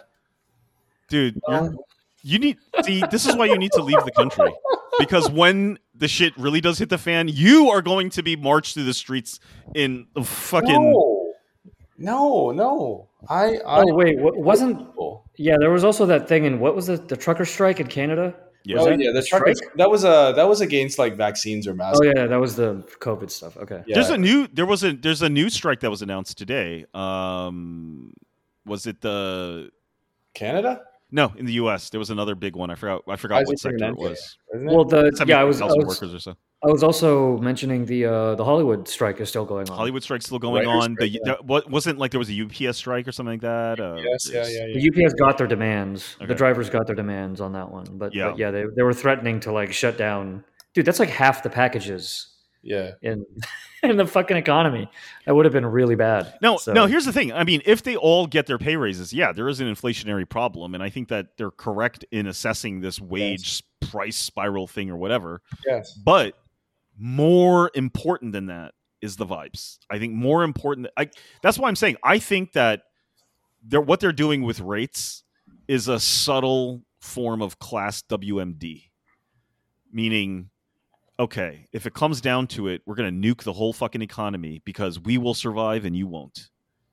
Dude, you're, No? you need see this is why you need to leave the country because when the shit really does hit the fan you are going to be marched through the streets in the fucking No. No, no. I. I Oh wait, what, wasn't yeah? There was also that thing in what was it? The trucker strike in Canada. Yeah. Oh that yeah, the the truckers. strike? That was a that was against like vaccines or masks. Oh yeah, that was the COVID stuff. Okay. Yeah. There's a new there was a there's a new strike that was announced today. Um was it the Canada, no, in the US. There was another big one. I forgot I forgot Kaiser what sector it was. it? Well, the yeah, I was I was, workers or so. I was also mentioning the uh, the Hollywood strike is still going on. Hollywood strike's still going Writers' on. The, yeah. the- what wasn't like there was a UPS strike or something like that. Uh, yes, yeah, yeah, yeah. The UPS got their demands. Okay. The drivers got their demands on that one. But Yeah. but yeah, they, they were threatening to like shut down. Dude, that's like half the packages yeah. in in the fucking economy. That would have been really bad. No, So- no. Here's the thing. I mean, if they all get their pay raises, yeah, there is an inflationary problem, and I think that they're correct in assessing this wage price spiral thing or whatever. Yes. But more important than that is the vibes. I think more important. I that's why I'm saying I think that they're what they're doing with rates is a subtle form of class WMD, meaning. Okay, if it comes down to it, we're going to nuke the whole fucking economy because we will survive and you won't.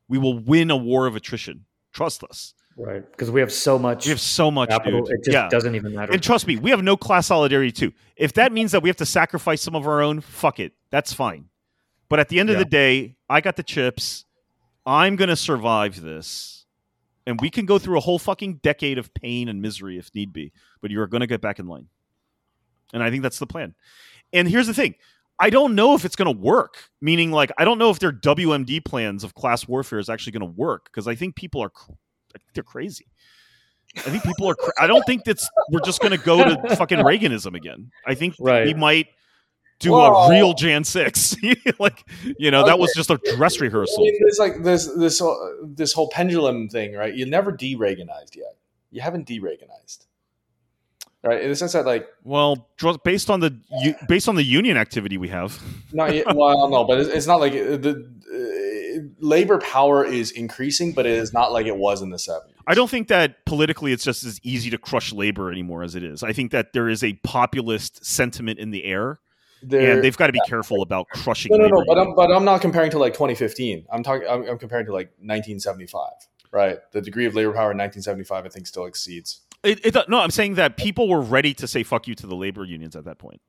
We will win a war of attrition. Trust us. Right. Because we have so much We have so much, capital, dude. it just yeah. doesn't even matter. And trust me, we have no class solidarity too. If that means that we have to sacrifice some of our own, fuck it. That's fine. But at the end of Yeah. the day, I got the chips. I'm going to survive this. And we can go through a whole fucking decade of pain and misery if need be, but you're going to get back in line. And I think that's the plan. And here's the thing. I don't know if it's going to work. Meaning, like, I don't know if their WMD plans of class warfare is actually going to work because I think people are, I think they're crazy. I think people are. Cra- I don't think that's we're just going to go to fucking Reaganism again. I think Right. we might do Well- a real Jan six. like you know, that was just a dress I rehearsal. mean, there's like this this whole- this whole pendulum thing, right? You never de-Reaganized yet. You haven't de-Reaganized, right? In the sense that like Well, based on the based on the union activity we have, not yet. Well, no, but it's, it's not like uh, the uh, labor power is increasing, but it is not like it was in the '70s. I don't think that politically it's just as easy to crush labor anymore as it is. I think that there is a populist sentiment in the air, There- and they've got to be careful about crushing. no, no, no. But I'm but I'm not comparing to like 2015. I'm talking. I'm, I'm comparing to like 1975. Right, the degree of labor power in 1975, I think, still exceeds. It, it, no, I'm saying that people were ready to say "fuck you" to the labor unions at that point.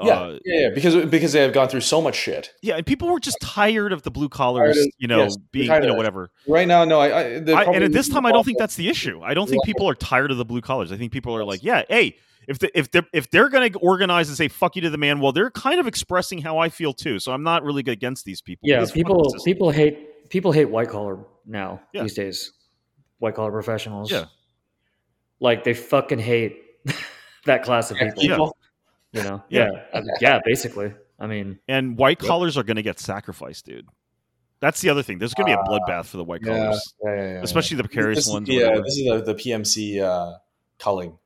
Yeah, Uh, yeah, yeah, because because they have gone through so much shit. yeah, and people were just tired of the blue collars, of- you know, yes, being, you know, whatever. Right now, no, I, I, I, and at this time, I don't think that's the issue. I don't think people are tired of the blue collars. I think people are like, yeah, hey, if the, if they're if they're going to organize and say "fuck you" to the man, well, they're kind of expressing how I feel too. So I'm not really against these people. yeah, It's people people hate people hate white collar now Yeah. these days. White collar professionals. Yeah. Like they fucking hate that class of Yeah, people. people. You know? Yeah. Yeah. I yeah, basically. I mean, and white collars are going to get sacrificed, dude. That's the other thing. There's going to be a bloodbath for the white Yeah, collars, yeah, yeah, yeah, especially the precarious This ones. Yeah, this is the, the PMC uh, culling.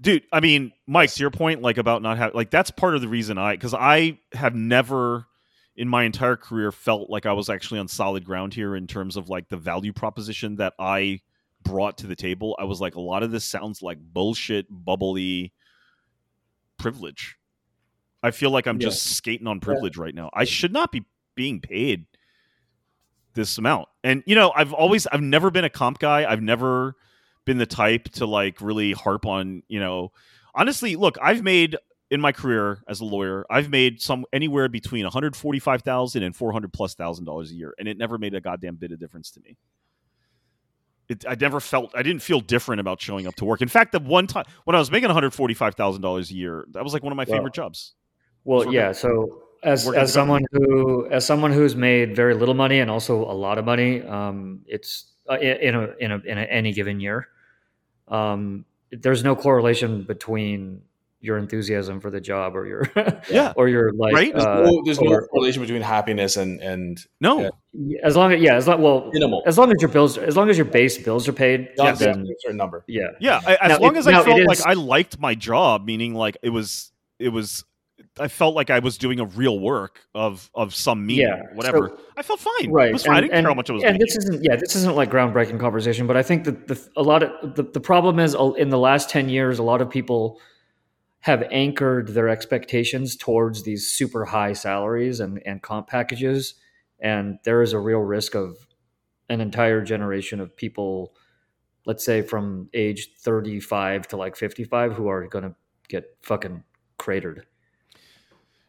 dude i mean mike to your point like about not having like that's part of the reason i because i have never in my entire career felt like i was actually on solid ground here in terms of like the value proposition that i brought to the table i was like a lot of this sounds like bullshit bubbly privilege. I feel like i'm Yeah. just skating on privilege right now. I should not be being paid this amount. And you know i've always i've never been a comp guy. I've never been the type to like really harp on you know. Honestly look i've made in my career as a lawyer i've made some anywhere between 145000 and 400 plus thousand dollars a year and it never made a goddamn bit of difference to me it, I never felt I didn't feel different about showing up to work. In fact, the one time when I was making one hundred forty five thousand dollars a year, that was like one of my Wow. favorite jobs. well, Working- yeah. So as as someone who as someone who's made very little money and also a lot of money, um, it's uh, in in a in a in a, any given year. Um, there's no correlation between your enthusiasm for the job or your Yeah. or your like Right? There's, uh, no, there's no correlation between happiness and and No, Yeah. as long as yeah as long well minimal. as long as your bills as long as your base bills are paid Not then a certain number. yeah Yeah, I, as Now, long it- as I now, felt is- like I liked my job, meaning like it was, it was, I felt like I was doing a real work of of some meaning, Yeah, whatever. so- I felt fine. right it was fine. I didn't and, care how much I was and making. this isn't yeah this isn't like groundbreaking conversation but i think that the a lot of the, the problem is uh, in the last 10 years a lot of people have anchored their expectations towards these super high salaries and and comp packages. And there is a real risk of an entire generation of people let's say from age 35 to like 55 who are going to get fucking cratered.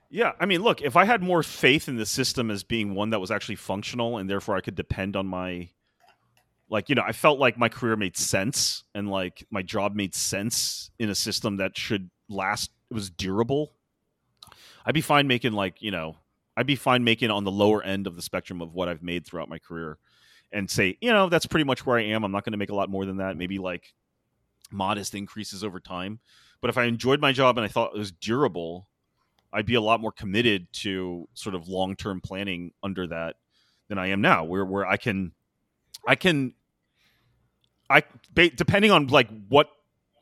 Yeah, I mean, look, if I had more faith in the system as being one that was actually functional and therefore I could depend on my like, you know, I felt like my career made sense and like my job made sense in a system that should last it was durable. I'd be fine making like, you know, I'd be fine making on the lower end of the spectrum of what I've made throughout my career and say, you know, that's pretty much where I am. I'm not going to make a lot more than that. Maybe like modest increases over time. But if I enjoyed my job and I thought it was durable, I'd be a lot more committed to sort of long term planning under that than I am now, where where I can, I can, I depending on like what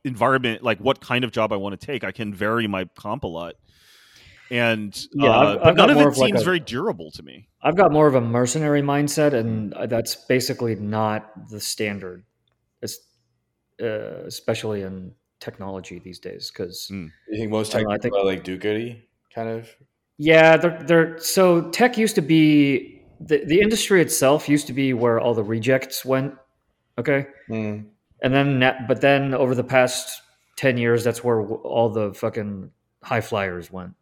environment, like what kind of job I want to take, I can vary my comp a lot. And Yeah, uh, I've- but I've got none of it of like seems a- very durable to me. I've got more of a mercenary mindset, and that's basically not the standard, uh, especially in technology these days. Because Mm. You think most I tech don't know, I people think- are like do-goody kind of? yeah, they're they're so tech used to be the the industry itself used to be where all the rejects went. Okay, Mm. And then but then over the past 10 years that's where all the fucking high flyers went.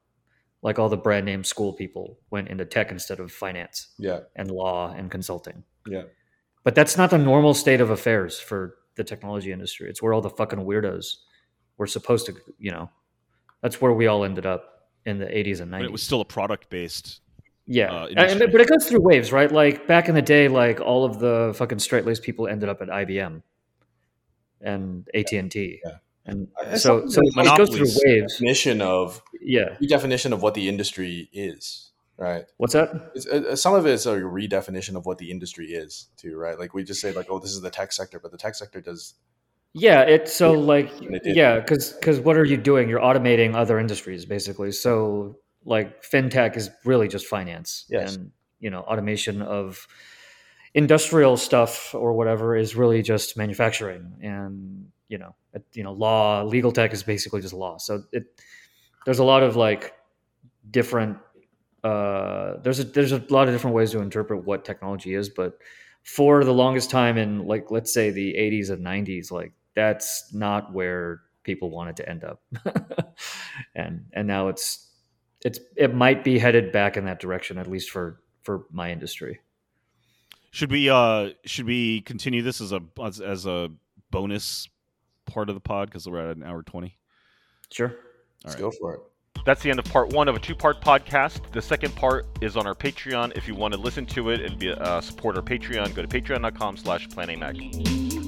Like all the brand name school people went into tech instead of finance Yeah, and law and consulting. Yeah. but that's not the normal state of affairs for the technology industry. It's where all the fucking weirdos were supposed to you know that's where we all ended up in the 80s and 90s But it was still a product based. yeah, uh, And- but it goes through waves, right? Like back in the day, like all of the fucking straight laced people ended up at IBM and AT and T, Yeah. and so so it goes through waves. Definition of Yeah, redefinition of what the industry is, right? what's that? It's, uh, some of it is a redefinition of what the industry is too, right? Like we just say like, oh, this is the tech sector, but the tech sector does Yeah, It's so like it yeah, because because what are you doing? You're automating other industries basically. So like fintech is really just finance, Yes. and you know automation of industrial stuff or whatever is really just manufacturing, and you know you know law legal tech is basically just law. So it there's a lot of like different uh there's a there's a lot of different ways to interpret what technology is, but for the longest time in like let's say the 80s and 90s like that's not where people wanted to end up. And and now it's it's it might be headed back in that direction at least for for my industry Should we uh should we continue this as a as, as a bonus part of the pod because we're at an hour twenty? sure let's right. go for it. That's the end of part one of a two part podcast. The second part is on our Patreon. If you want to listen to it and be uh, support our Patreon, go to patreon.com slash planamag.